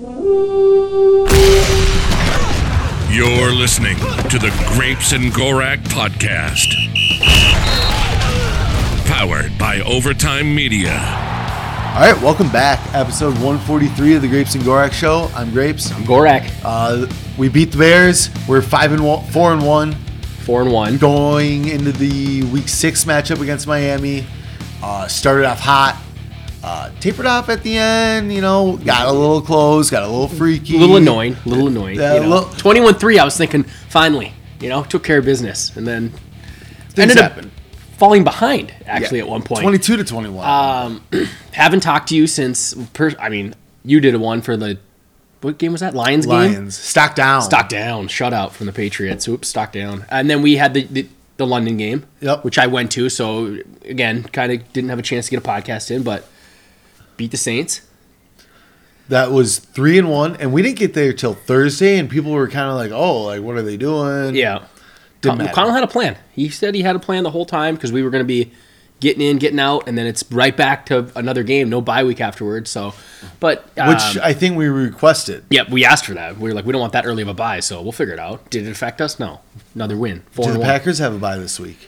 You're listening to the Grapes and Gorak podcast. Powered by Overtime Media. All right, welcome back. Episode 143 of the Grapes and Gorak Show. I'm Grapes. I'm Gorak, Uh, we beat the Bears. We're five and one, four and one, four and one. going into the Week Six matchup against Miami. Uh, started off hot, uh, tapered off at the end. You know, got a little close, got a little freaky, A little annoying, a little annoying. Yeah, you know. little- 21-3, I was thinking, finally, you know, took care of business. And then ended happen. up falling behind, actually, at one point. 22 to 21. Haven't talked to you since, per, I mean, you did a one for the, what game was that? Lions, game? Lions stock down. Stock down, shutout from the Patriots. Oops, stock down. And then we had the, the, the London game, Yep. which I went to. So, again, kind of didn't have a chance to get a podcast in, but beat the Saints. That was three and one, and we didn't get there till Thursday, and people were kind of like, "Oh, like what are they doing?" Yeah. Didn't Con- Connell had a plan. He said he had a plan the whole time because we were going to be getting in, getting out, and then it's right back to another game, no bye week afterwards. So, but um, which I think we requested. yeah, we asked for that. We were like, we don't want that early of a bye, so we'll figure it out. Did it affect us? No, another win. Four Do the one. Packers have a bye this week?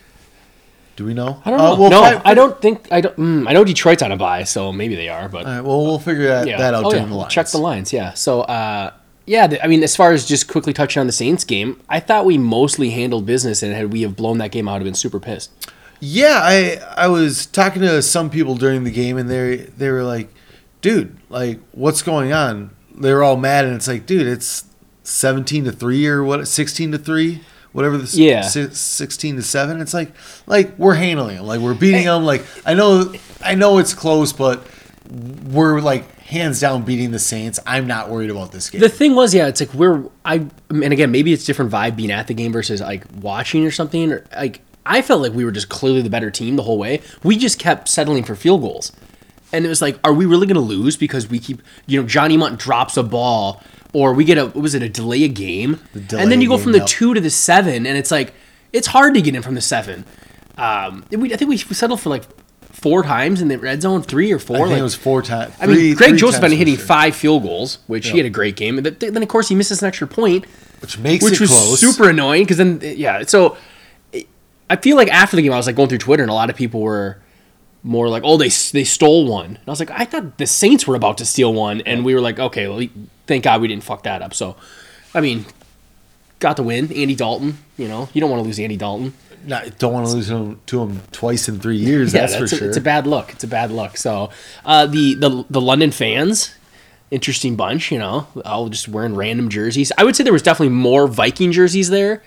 Do we know? I don't Uh, know. we'll no, fi- I don't think I don't. Mm, I know Detroit's on a buy, so maybe they are, but All right, well, we'll figure that, yeah. that out oh, during yeah. the lines. Check the lines, yeah. So, uh, yeah, the, I mean, as far as just quickly touching on the Saints game, I thought we mostly handled business, and had we have blown that game out, I'd have been super pissed. Yeah, I I was talking to some people during the game, and they they were like, "Dude, like, what's going on?" They were all mad, and it's like, "Dude, it's seventeen to three or what? Sixteen to three." Whatever the Yeah. si- sixteen to seven, it's like, like we're handling them, like we're beating them. Like I know, I know it's close, but we're like hands down beating the Saints. I'm not worried about this game. The thing was, yeah, it's like we're I and again maybe it's different vibe being at the game versus like watching or something. Or like I felt like we were just clearly the better team the whole way. We just kept settling for field goals, and it was like, are we really going to lose because we keep you know Johnny Mundt drops a ball or we get a was it a delay a game, delay and then you go from the yep. two to the seven, and it's like it's hard to get in from the seven. Um, we, I think we settled for like four times in the red zone, three or four. I think like, it was four times. I mean, Greg Joseph ended hitting five field goals, which he had a great game. And then, of course, he misses an extra point, which makes which it was close. super annoying. Because then, yeah, so I feel like after the game, I was like going through Twitter, and a lot of people were more like, "Oh, they they stole one." And I was like, I thought the Saints were about to steal one, and we were like, "Okay, well, thank God we didn't fuck that up." So, I mean, got the win. Andy Dalton, you know, you don't want to lose Andy Dalton. No, don't want to lose him to him twice in three years. yeah, that's, for a, sure. It's a bad look. It's a bad look. So uh, the the the London fans, interesting bunch. You know, all just wearing random jerseys. I would say there was definitely more Viking jerseys there,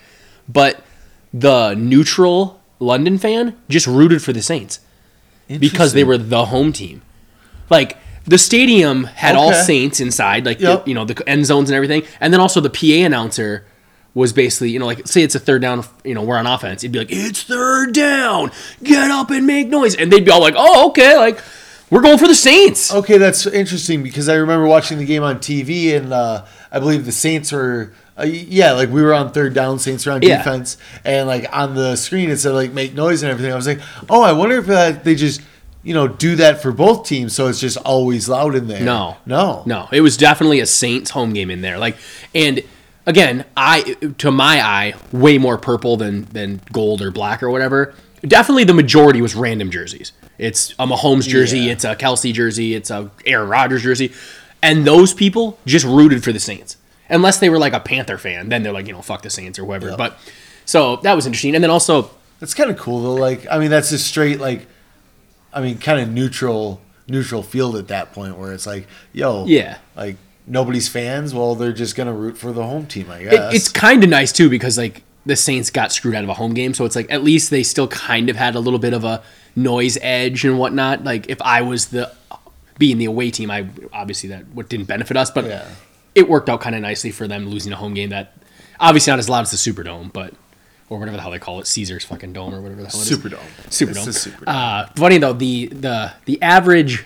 but the neutral London fan just rooted for the Saints because they were the home team. Like the stadium had all Saints inside, like Yep. the, you know the end zones and everything, and then also the PA announcer was basically you know like say it's a third down, you know we're on offense, it'd be like it's third down, get up and make noise, and they'd be all like oh okay like we're going for the Saints. Okay, that's interesting because I remember watching the game on TV, and uh, I believe the Saints were, uh, yeah, like we were on third down, Saints were on Yeah. defense, and like on the screen it said like make noise and everything. I was like, oh, I wonder if that they just, you know, do that for both teams, so it's just always loud in there. No, no, no. It was definitely a Saints home game in there. Like, and again, I to my eye, way more purple than than gold or black or whatever. Definitely, the majority was random jerseys. It's a Mahomes jersey, Yeah. it's a Kelsey jersey, it's a Aaron Rodgers jersey, and those people just rooted for the Saints. Unless they were like a Panther fan, then they're like, you know, fuck the Saints or whoever. Yep. But so that was interesting. And then also, That's kind of cool though. Like, I mean, that's a straight like, I mean, kind of neutral neutral field at that point where it's like, yo, Yeah. like nobody's fans. Well, they're just gonna root for the home team, I It, guess. it's kind of nice too because like the Saints got screwed out of a home game, so it's like at least they still kind of had a little bit of a noise edge and whatnot. Like if I was the being the away team, I obviously that what didn't benefit us, but Yeah. it worked out kind of nicely for them losing a home game that obviously not as loud as the Superdome, but or whatever the hell they call it, Caesar's fucking dome or whatever the hell it is. Superdome. Superdome. It's Superdome. Uh, funny though, the the the average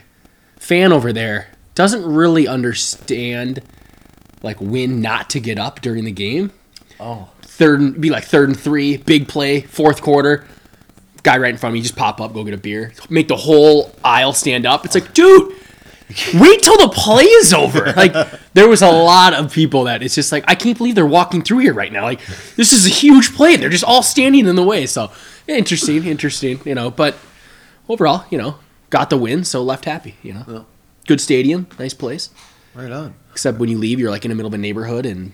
fan over there doesn't really understand like when not to get up during the game. oh, Third and be like third and three, big play, fourth quarter. Guy right in front of me, just pop up, go get a beer, make the whole aisle stand up. It's like, dude, wait till the play is over. Like there was a lot of people that it's just like I can't believe they're walking through here right now. Like this is a huge play. They're just all standing in the way. So interesting, interesting, you know. But overall, you know, got the win, so left happy. You know, Yeah. good stadium, nice place. Right on. Except when you leave, you're like in the middle of a neighborhood and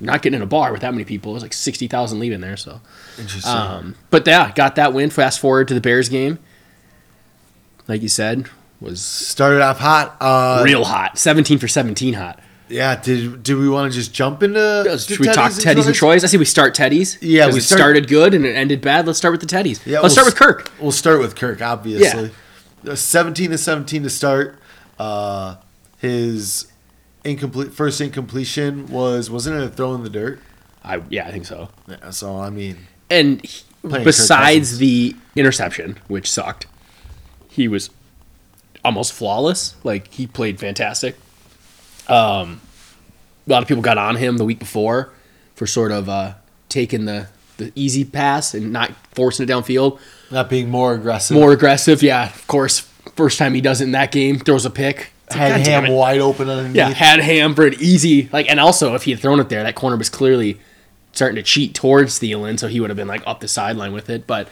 not getting in a bar with that many people. There's like sixty thousand leaving there. So, Interesting. um, but yeah, got that win. Fast forward to the Bears game. Like you said, was Started off hot. Uh, real hot. Seventeen for seventeen hot. Yeah. Did do we want to just jump into? to Should we talk Teddy's and Troy's? I say we start Teddy's. Yeah, we start- started good and it ended bad. Let's start with the Teddy's. Yeah, Let's we'll start with Kirk. We'll start with Kirk, obviously. Uh, 17 to 17 to start. Uh, his incomplete first incompletion was wasn't it a throw in the dirt? I yeah, I think so. Yeah, so I mean, And he- besides the interception, which sucked, he was almost flawless. Like he played fantastic. Um, a lot of people got on him the week before for sort of uh, taking the the easy pass and not forcing it downfield. not being more aggressive. More aggressive, yeah. Of course, first time he does it in that game, throws a pick. Like, had ham wide open underneath. Yeah, had ham for an easy like, and also if he had thrown it there, that corner was clearly starting to cheat towards Thielen, so he would have been like up the sideline with it. But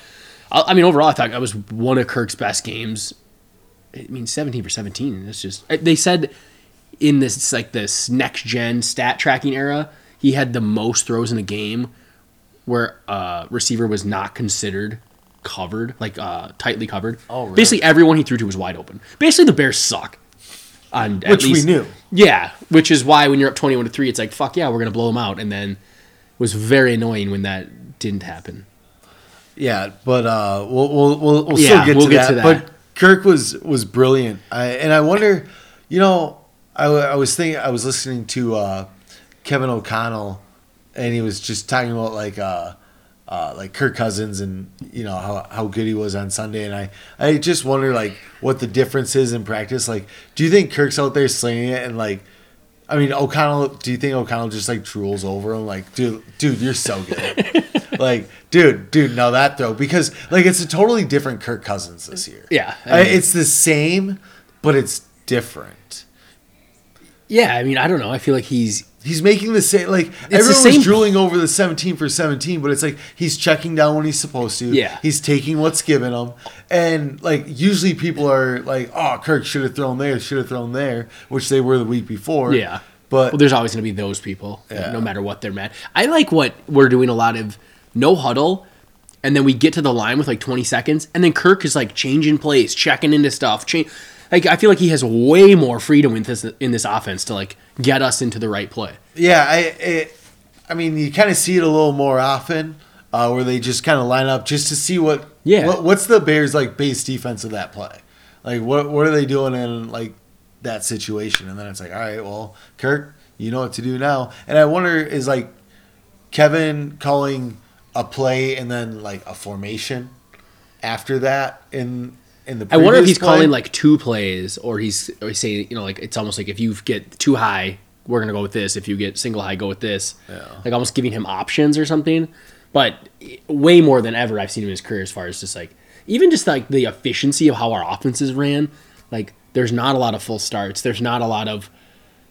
I, I mean, overall, I thought that was one of Kirk's best games. I mean, seventeen for seventeen. It's just they said in this like this next gen stat tracking era, he had the most throws in a game where uh receiver was not considered covered, like uh tightly covered. Oh, really? Basically, everyone he threw to was wide open. Basically, the Bears suck. On at Which we knew. Yeah, which is why when you're up twenty-one to three, it's like fuck yeah, we're gonna blow them out, and then it was very annoying when that didn't happen. Yeah, but uh, we'll we'll we'll, we'll Yeah, still get, we'll to, get that. to that. But Kirk was was brilliant, I, and I wonder, you know, I was thinking I was listening to uh, Kevin O'Connell, and he was just talking about like uh, uh, like Kirk Cousins and you know how how good he was on Sunday, and I I just wonder like what the difference is in practice. Like, do you think Kirk's out there slinging it and like? I mean, O'Connell. Do you think O'Connell just like drools over him? Like, dude, dude, you're so good. like, dude, dude, now that throw because like it's a totally different Kirk Cousins this year. Yeah, I mean- it's the same, but it's different. Yeah, I mean, I don't know. I feel like he's He's making the same like the everyone same- was drooling over the 17 for 17, but it's like he's checking down when he's supposed to. Yeah. He's taking what's given him. And like usually people are like, "Oh, Kirk should have thrown there, should have thrown there," which they were the week before. Yeah. But well, there's always going to be those people, Yeah. no matter what they're mad. I like what we're doing a lot of no huddle, and then we get to the line with like 20 seconds, and then Kirk is like changing plays, checking into stuff. Change, like I feel like he has way more freedom in this in this offense to like get us into the right play. Yeah, I it, I mean, you kind of see it a little more often, uh, where they just kind of line up just to see what Yeah. what, what's the Bears like base defense of that play, like what what are they doing in like that situation, and then it's like, all right, well, Kirk, you know what to do now, and I wonder is like Kevin calling a play and then like a formation after that in in the I wonder if he's play? calling like two plays, or he's or he's saying you know like it's almost like if you get too high, we're gonna go with this. If you get single high, go with this. Yeah. Like almost giving him options or something. But way more than ever I've seen him in his career as far as just like even just like the efficiency of how our offenses ran. Like there's not a lot of full starts. There's not a lot of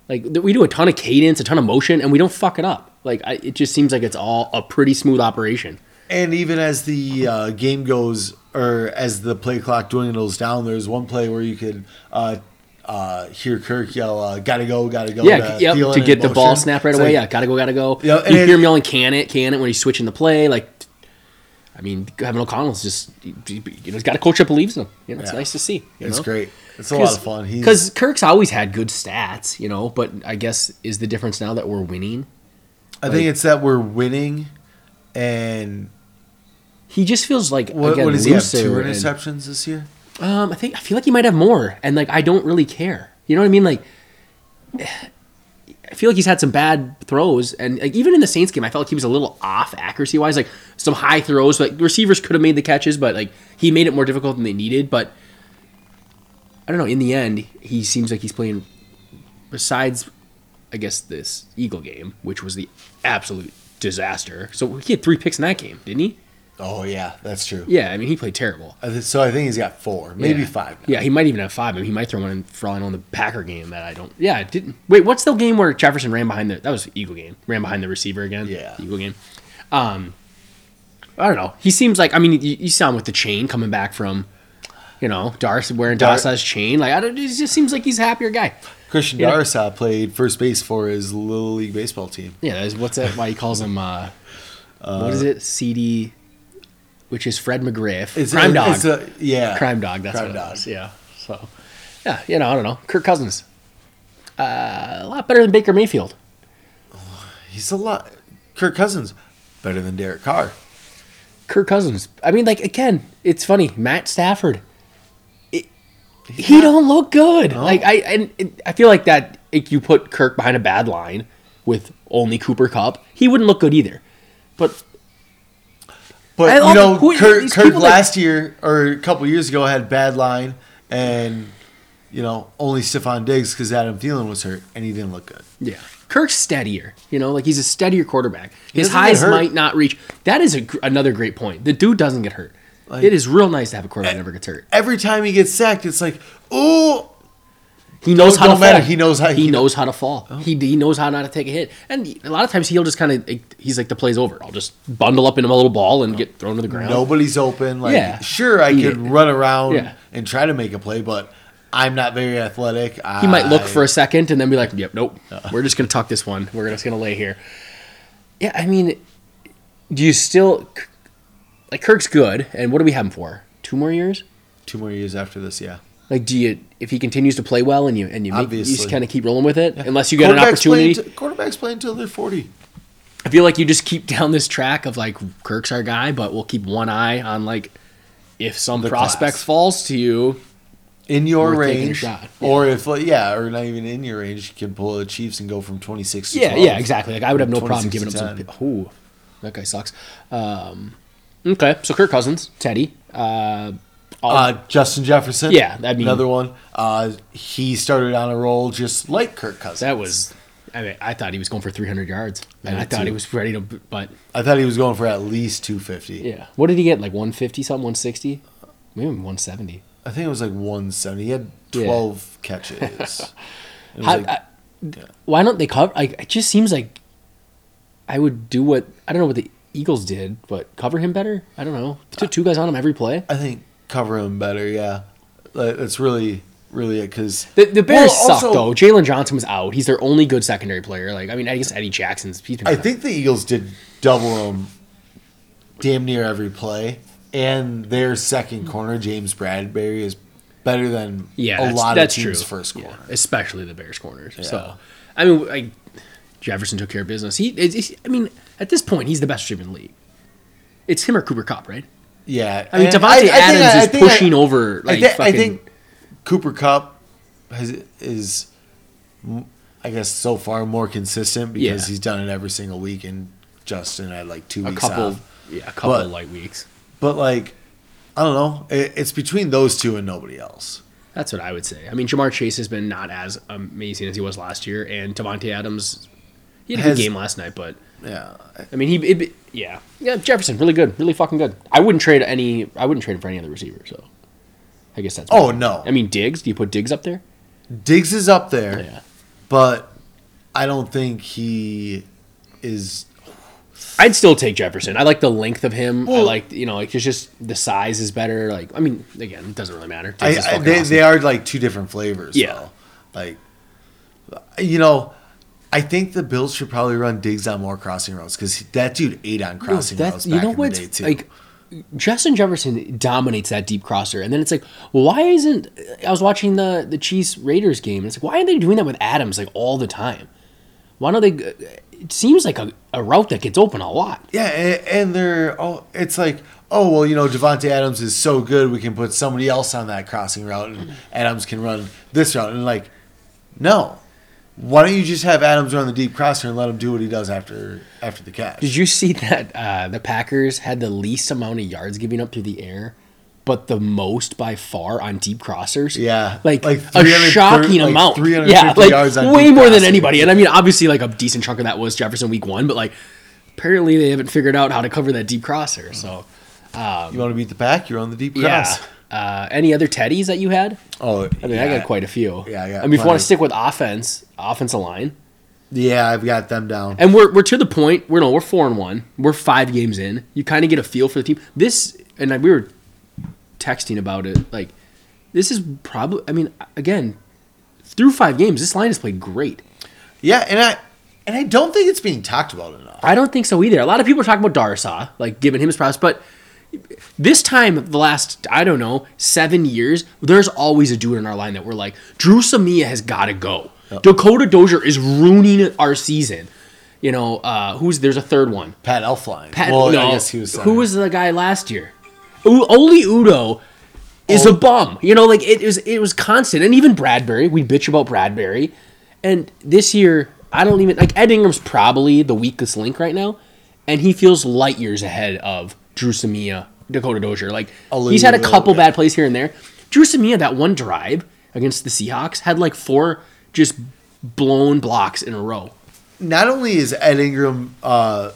like we do a ton of cadence, a ton of motion, and we don't fuck it up. Like I, it just seems like it's all a pretty smooth operation. And even as the uh, game goes, or as the play clock dwindles down, there's one play where you could uh, uh, hear Kirk yell, uh, "Gotta go, gotta go!" Yeah, yep, Thielen to get the ball snap right It's away. like- yeah, gotta go, gotta go. You it- hear him yelling, "Can it, can it?" when he's switching the play. Like, I mean, Kevin O'Connell's just you know he's got a coach that believes in him. You know, it's Yeah. nice to see. You It's know? great. It's a lot of fun. Because Kirk's always had good stats, you know, but I guess is the difference now that we're winning. I think it's that we're winning, and He just feels like what, again what does he have? Two looser and- interceptions this year. Um, I think I feel like he might have more, and like I don't really care. You know what I mean? Like, I feel like he's had some bad throws, and like even in the Saints game, I felt like he was a little off accuracy wise. Like some high throws, like receivers could have made the catches, but like he made it more difficult than they needed. But I don't know. In the end, he seems like he's playing. Besides, I guess this Eagle game, which was the absolute disaster. So he had three picks in that game, didn't he? Oh yeah, that's true. Yeah, I mean he played terrible. So I think he's got four, maybe Yeah. five. now. Yeah, he might even have five. I mean, he might throw one in for all I know in the Packer game that I don't. Yeah, it didn't. Wait, what's the game where Jefferson ran behind the? That was the Eagle game. Ran behind the receiver again. Yeah. Eagle game. Um, I don't know. He seems like. I mean, you, you saw him with the chain coming back from, you know, Darce wearing Dar- Darsa's chain. Like, I don't. It just seems like he's a happier guy. Christian Darsa Darrisaw played first base for his little league baseball team. Yeah, what's that? Why he calls him? Uh, what is it? CD, which is Fred McGriff. It's Crime a, Dog. It's a, yeah, Crime Dog. That's Crime what it Dog. was. Yeah. So, yeah, you know, I don't know. Kirk Cousins, uh, a lot better than Baker Mayfield. He's a lot. Kirk Cousins better than Derek Carr. Kirk Cousins. I mean, like again, it's funny. Matt Stafford. It, he don't look good. Like I and it, I feel like that. If you put Kirk behind a bad line with only Cooper Kupp, he wouldn't look good either. But But all you know, who- Kirk, Kirk that- last year or a couple years ago had bad line, and you know only Stefon Diggs because Adam Thielen was hurt, and he didn't look good. yeah, Kirk's steadier. You know, like he's a steadier quarterback. His highs might not reach. That is a, another great point. The dude doesn't get hurt. Like- it is real nice to have a quarterback that never gets hurt. Every time he gets sacked, it's like, oh, He knows how to matter. fall. He knows how- He he- knows how to fall. Oh. He he knows how not to take a hit. And a lot of times he'll just kind of he's like the play's over. I'll just bundle up into my little ball and oh. get thrown to the ground. nobody's open. Like, Yeah. sure, I could run around Yeah. and try to make a play, but I'm not very athletic. He might look for a second and then be like, "Yep, nope. Uh. We're just gonna tuck this one. We're just gonna lay here." Yeah, I mean, do you still like Kirk's good? And what do we have him for? Two more years? two more years after this. Yeah, Like, do you if he continues to play well and you and you make, you just kind of keep rolling with it unless you get an opportunity? Play quarterbacks play until they're forty. I feel like you just keep down this track of like Kirk's our guy, but we'll keep one eye on like if some The prospect class. falls to you. in your We're taking a range, shot. or if like, yeah, or not even in your range, you can pull the Chiefs and go from twenty six. to Yeah, 12. yeah, exactly. Like I would have no problem giving up some. 10. Ooh, that guy sucks. Um, okay, so Kirk Cousins, Teddy. Uh, Uh, Justin Jefferson. Yeah, I mean- another one. Uh, he started on a roll just like Kirk Cousins. that was. I mean, I thought he was going for 300 yards, and Me I thought too. he was ready to. But I thought he was going for at least two fifty. yeah, what did he get? Like 150 something, 160, maybe 170. I think it was like one seventy. He had Yeah. twelve catches. It was How, like- I- why don't they cover? Like, it just seems like I would do what I don't know what the Eagles did, but cover him better. I don't know. Put two guys on him every play. I think cover him better. Yeah, that's really really it because The, the Bears Well, suck also- though. Jaylon Johnson was out. He's their only good secondary player. Like I mean, I guess Eddie Jackson's. I think the Eagles did double him damn near every play, and their second corner James Bradberry is better than yeah, a lot of teams' true. first Yeah, corner. especially the Bears corners. Yeah. So I mean, like Jefferson took care of business. He, I mean, at this point, he's the best receiver in the league. It's him or Cooper Kupp, right? Yeah, I mean, and Davante Adams I- I is think I- pushing over. Like, I, thi- I fucking, think Cooper Kupp has is, I guess, so far more consistent because Yeah. he's done it every single week, and Justin had like two a weeks couple, off. yeah, a couple But- light weeks. But like, I don't know. It, it's between those two and nobody else. That's what I would say. I mean, Ja'Marr Chase has been not as amazing as he was last year, and Davante Adams, he had a Has- good game last night, but Yeah, I mean, he, it, yeah, yeah, Jefferson, really good, really fucking good. I wouldn't trade any, I wouldn't trade him for any other receiver. So, I guess that's. Oh, no. I mean, Diggs. Do you put Diggs up there? Diggs is up there, Yeah. but I don't think he is. I'd still take Jefferson. I like the length of him. I like, you know, like it's just the size is better. Like, I mean, again, it doesn't really matter. I, I, they, awesome. they are like two different flavors. Yeah. though. like you know, I think the Bills should probably run Diggs on more crossing routes because that dude ate on crossing routes you know the day too. like Justin Jefferson dominates that deep crosser, and then it's like, why isn't I was watching the the Chiefs Raiders game, and it's like, why are they doing that with Adams like all the time? Why don't they? It seems like a, a route that gets open a lot. yeah, and, and they're oh, it's like oh well, you know, Davante Adams is so good, we can put somebody else on that crossing route, and Adams can run this route, and like, no. Why don't you just have Adams run the deep crosser and let him do what he does after after the catch? Did you see that uh, the Packers had the least amount of yards giving up through the air, but the most by far on deep crossers? Yeah, like, like a shocking like amount. 350 yeah, like yards on way more than anybody. And I mean, obviously, like a decent chunk of that was Jefferson week one, but like apparently they haven't figured out how to cover that deep crosser. So you want to beat the pack? You're on the deep Yeah. Uh, any other teddies that you had? Oh, I mean, I got quite a few. Yeah, I got I mean, if you want to stick with offense, offensive line, Yeah, I've got them down. and we're we're to the point. We're no, we're four and one. We're five games in. You kind of get a feel for the team. This, and I- we were texting about it. Like, this is probably. I mean, again, through five games, this line has played great. Yeah, and I and I don't think it's being talked about enough. I don't think so either. A lot of people are talking about Darrisaw, like giving him his props, but this time, the last I don't know seven years, there's always a dude in our line that we're like, Dru Samia has got to go. Dakota Dozier is ruining our season. You know, uh, who's there's a third one. Pat Elflein. Pat, well, no, I guess he was. who was the guy last year? U- Oli Udoh is Oh. a bum. You know, like it was it was constant, and even Bradbury. We bitch about Bradbury, and this year I don't even like Ed Ingram's probably the weakest link right now, and he feels light years ahead of Dru Samia, Dakota Dozier. Like he's had a couple yeah. bad plays here and there. Dru Samia that one drive against the Seahawks had like four just blown blocks in a row. Not only is Ed Ingram uh,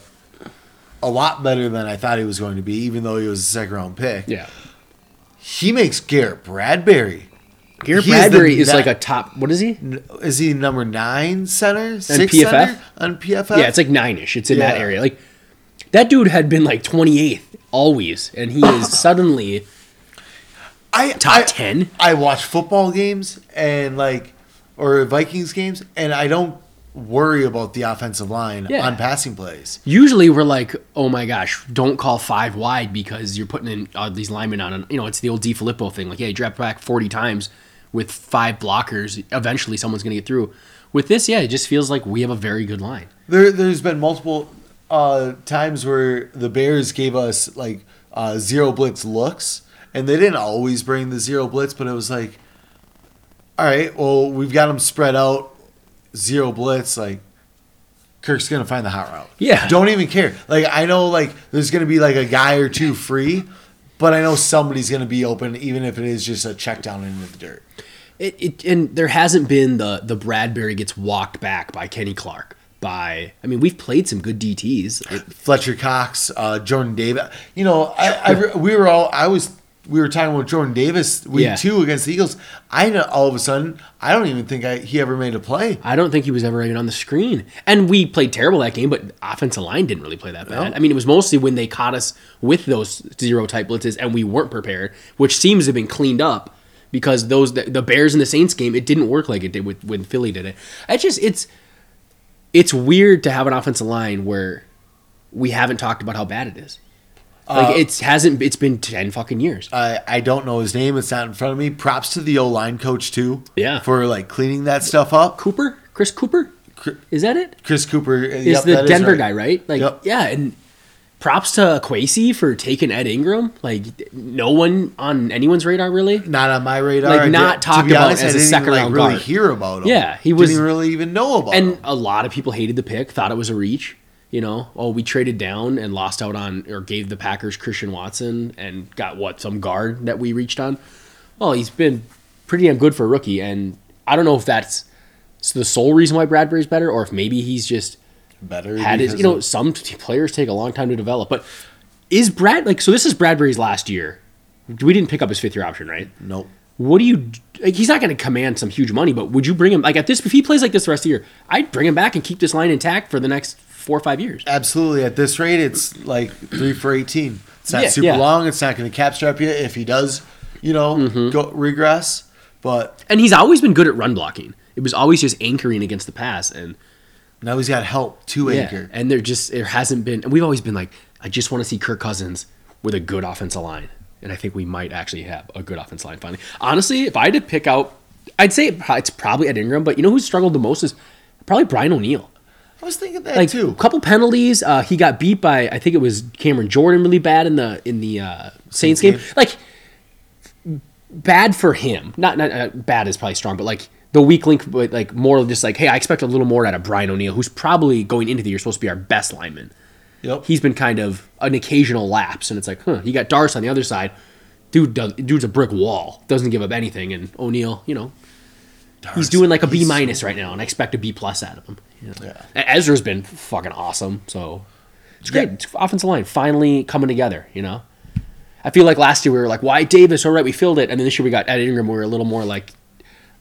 a lot better than I thought he was going to be, even though he was a second round pick. Yeah. He makes Garrett Bradbury. Garrett He is the Bradbury is net- like a top. What is he? Is he number nine center? Six PFF? center on PFF? Yeah, it's like nine ish. It's in that area. Like that dude had been like 28th always, and he is suddenly I, top I, 10. I watch football games and like or Vikings games, and I don't worry about the offensive line Yeah. on passing plays. Usually we're like, oh my gosh, don't call five wide because you're putting in uh, these linemen on. A, you know, it's the old DeFilippo thing. Like, yeah, you drop back 40 times with five blockers. Eventually, someone's gonna get through. With this, yeah, it just feels like we have a very good line. There, there's been multiple uh, times where the Bears gave us like uh, zero blitz looks, and they didn't always bring the zero blitz, but it was like, all right, well, we've got them spread out, zero blitz, like. Kirk's gonna find the hot route. Yeah. Don't even care. Like I know, like there's gonna be like a guy or two free, but I know somebody's gonna be open, even if it is just a check down into the dirt. It, it and there hasn't been the the Bradbury gets walked back by Kenny Clark. By I mean, we've played some good DTs. It- Fletcher Cox, uh, Jordan Davis. You know, I, I we were all I was we were talking with Jordan Davis week Yeah. two against the Eagles. I know all of a sudden I don't even think I, he ever made a play. I don't think he was ever even on the screen. And we played terrible that game, but offensive line didn't really play that bad. No. I mean, it was mostly when they caught us with those zero type blitzes and we weren't prepared, which seems to have been cleaned up because those the, the Bears and the Saints game, it didn't work like it did with, when Philly did it. I just it's it's weird to have an offensive line where we haven't talked about how bad it is. Like Uh, it's hasn't it's been ten fucking years. I, I don't know his name. It's not in front of me. Props to the O line coach too. Yeah. For like cleaning that stuff up. Kuper, Chris Kuper, is that it? Chris Kuper is yep, the Denver right. guy, right? Like, Yep. yeah, and props to Kwesi for taking Ed Ingram. Like, no one on anyone's radar really. Not on my radar. Like, not talked about honest, as a second like, round really guard. hear about him. Yeah, he was- didn't really even know about And him. a lot of people hated the pick, thought it was a reach. You know, oh, we traded down and lost out on, or gave the Packers Christian Watson and got what some guard that we reached on. Well, he's been pretty damn good for a rookie, and I don't know if that's the sole reason why Bradbury's better, or if maybe he's just Better had his, you know, some t- players take a long time to develop. But is Brad like so? This is Bradbury's last year. We didn't pick up his fifth year option, right? nope. What do you like? He's not going to command some huge money, but would you bring him like at this? If he plays like this the rest of the year, I'd bring him back and keep this line intact for the next four or five years. Absolutely. At this rate, it's like three for 18. It's not Yeah, super yeah. long. It's not going to cap strap you if he does, you know, Mm-hmm. go regress. But And he's always been good at run blocking. It was always just anchoring against the pass, and now he's got help to yeah, anchor. and there just there hasn't been. And we've always been like, I just want to see Kirk Cousins with a good offensive line, and I think we might actually have a good offensive line finally. Honestly, if I had to pick out, I'd say it's probably Ed Ingram, but you know who struggled the most is probably Brian O'Neill. I was thinking that Like too. a couple penalties. Uh, he got beat by I think it was Cameron Jordan really bad in the in the uh, Saints game. game. Like bad for him. Not not uh, bad is probably strong, but like the weak link, but like more just like, hey, I expect a little more out of Brian O'Neill, who's probably going into the year supposed to be our best lineman. Yep. He's been kind of an occasional lapse, and it's like, huh, you got Dars on the other side. Dude, does, dude's a brick wall. Doesn't give up anything, and O'Neill, you know, he's doing like a B minus right now, and I expect a B plus out of him. You know? Yeah. Ezra's been fucking awesome, so it's great. Yeah. It's offensive line finally coming together. You know, I feel like last year we were like, why Davis? All right, we filled it. And then this year we got Ed Ingram. We were a little more like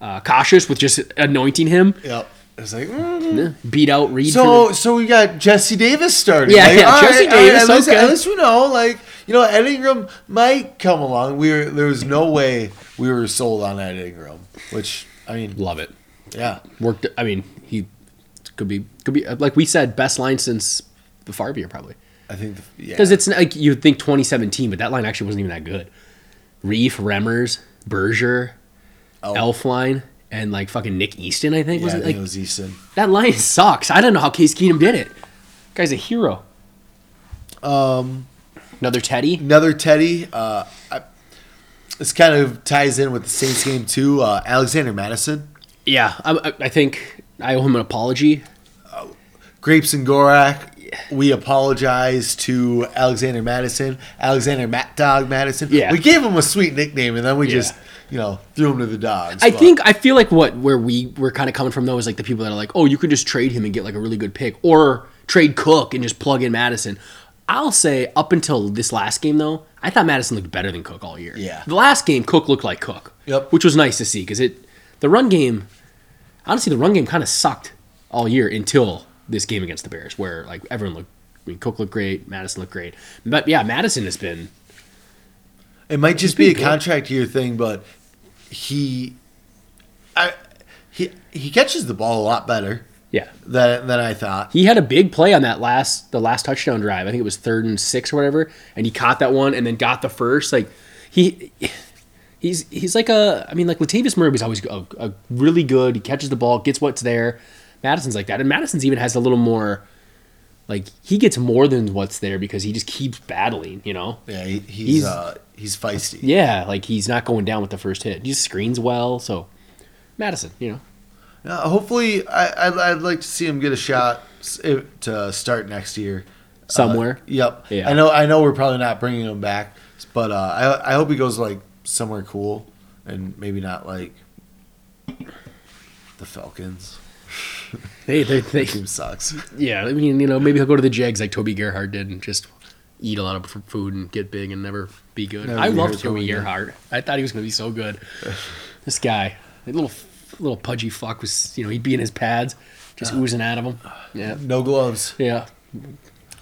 uh, cautious with just anointing him. Yep. It's like mm. Beat out Reed. so. for So we got Jesse Davis starting. Yeah, Like, yeah, Jesse all Davis, at, least, okay. at least we know. Like you know, Ed Ingram might come along. We were there was no way we were sold on Ed Ingram, which I mean, love it. yeah, Worked. I mean, he could be could be like we said, best line since the Farbier probably. I think the, yeah. Because it's like you think 2017, but that line actually wasn't even that good. Reiff, Remmers, Berger, Oh. Elflein, and like fucking Nick Easton. I think yeah, was it like it was Easton. that line sucks. I don't know how Case Keenum did it. Guy's a hero. Um, Another Teddy. another Teddy. Uh, I, this kind of ties in with the Saints game too. Uh, Alexander Mattison, Yeah, I, I- think I owe him an apology. Grapes and Gorak. We apologize to Alexander Mattison, Alexander Matt Dog Mattison. Yeah. we gave him a sweet nickname, and then we Yeah. just you know threw him to the dogs. I but- think I feel like what where we were kind of coming from though is like the people that are like, oh, you could just trade him and get like a really good pick, or trade Cook and just plug in Mattison. I'll say up until this last game though, I thought Mattison looked better than Cook all year. Yeah. the last game Cook looked like Cook. Yep. which was nice to see because it the run game, honestly, the run game kind of sucked all year until this game against the Bears, where like everyone looked. I mean, Cook looked great, Mattison looked great, but yeah, Mattison has been It might just be a good. contract year thing, but he, I, he he catches the ball a lot better yeah than than I thought. He had a big play on that last the last touchdown drive. I think it was third and six or whatever, and he caught that one and then got the first. Like he he's he's like a I mean like Latavius Murray's always a, a really good. He catches the ball, gets what's there. Mattison's like that, and Mattison's even has a little more. Like he gets more than what's there because he just keeps battling. You know. Yeah, he, he's He's- uh, he's feisty. Yeah, like he's not going down with the first hit. He just screens well. So Mattison, you know. Uh, hopefully, I I'd, I'd like to see him get a shot to start next year Somewhere. Uh, yep. Yeah. I know. I know we're probably not bringing him back, but uh, I I hope he goes like somewhere cool and maybe not like the Falcons. They they they Team sucks. Yeah, I mean, you know, maybe he'll go to the Jags like Toby Gerhart did and just eat a lot of food and get big and never be good. Never I loved Toby. Gerhart. I thought he was going to be so good. this guy, a little little pudgy fuck was, you know, he'd be in his pads, just uh, oozing out of him. Yeah, No gloves. yeah.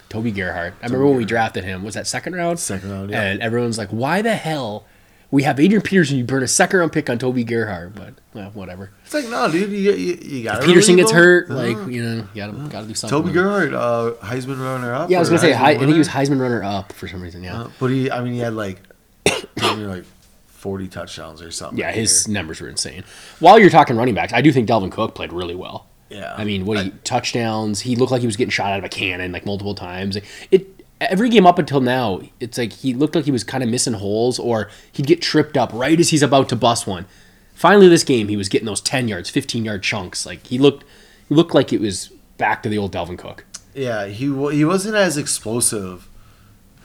Toby Gerhart. I remember when we drafted him. Was that second round? Second round, yeah. And everyone's like, "Why the hell?" We have Adrian Peterson. You burn a second round pick on Toby Gerhart, but well, whatever. It's like no, dude. You you, you got Peterson gets hurt, like you know, you gotta gotta do something. Toby Gerhart, uh, Heisman runner up. Yeah, I was gonna say, Hei- I think he was Heisman runner up for some reason. Yeah, Uh, but he, I mean, he had like, maybe like forty touchdowns or something. yeah, his year. numbers were insane. While you're talking running backs, I do think Dalvin Cook played really well. Yeah. I mean, what he touchdowns? He looked like he was getting shot out of a cannon like multiple times. It every game up until now, it's like he looked like he was kind of missing holes, or he'd get tripped up right as he's about to bust one. Finally, this game, he was getting those ten yards, fifteen yard chunks. Like he looked, he looked like it was back to the old Dalvin Cook. Yeah, he he wasn't as explosive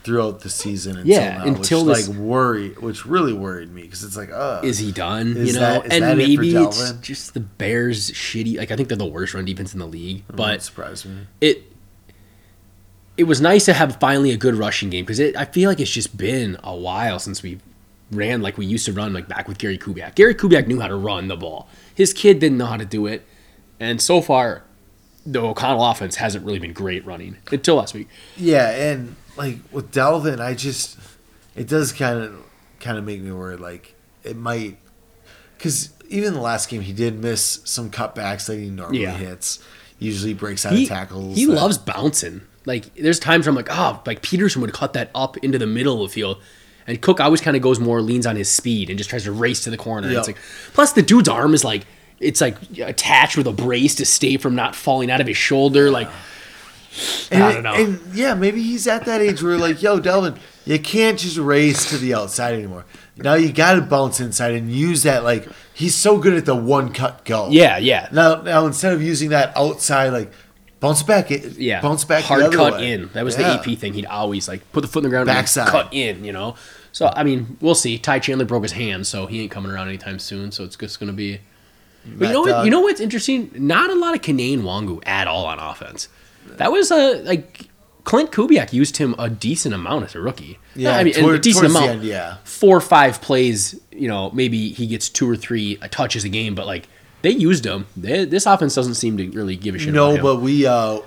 throughout the season until Yeah, now, until which this- like worry, which really worried me because it's like, uh, Is he done? Is you know, that- and that it maybe it's just the Bears' shitty. Like I think they're the worst run defense in the league, but surprised me. it it was nice to have finally a good rushing game because I feel like it's just been a while since we ran like we used to run like back with Gary Kubiak. Gary Kubiak knew how to run the ball. His kid didn't know how to do it, and so far, the O'Connell offense hasn't really been great running until last week. Yeah, and like with Dalvin, I just it does kind of kind of make me worried. Like it might because even the last game he did miss some cutbacks that he normally Yeah. hits. Usually breaks out He, of tackles. he that- loves bouncing. Like there's times where I'm like, oh, like Peterson would cut that up into the middle of the field. And Cook always kind of goes more leans on his speed and just tries to race to the corner. Yep. It's like, plus the dude's arm is like it's like attached with a brace to stay from not falling out of his shoulder. Like And, I don't know. And yeah, maybe he's at that age where like, yo, Dalvin, you can't just race to the outside anymore. Now you got to bounce inside and use that. Like he's so good at the one cut go. yeah, yeah, Now, now instead of using that outside, like bounce back, it, yeah. bounce back, hard cut way. in. That was Yeah. the AP thing. He'd always like put the foot in the ground Backside. and cut in. You know. So I mean, we'll see. Ty Chandler broke his hand, so he ain't coming around anytime soon. So it's just going to be. But you know what? You know what's interesting? Not a lot of Kene Nwangwu at all on offense. That was a like Klint Kubiak used him a decent amount as a rookie. Yeah, I mean, toward- a decent amount. end, yeah. four or five plays. You know, maybe he gets two or three touches a game, but like they used him. They, this offense doesn't seem to really give a shit. No, about him. but we uh,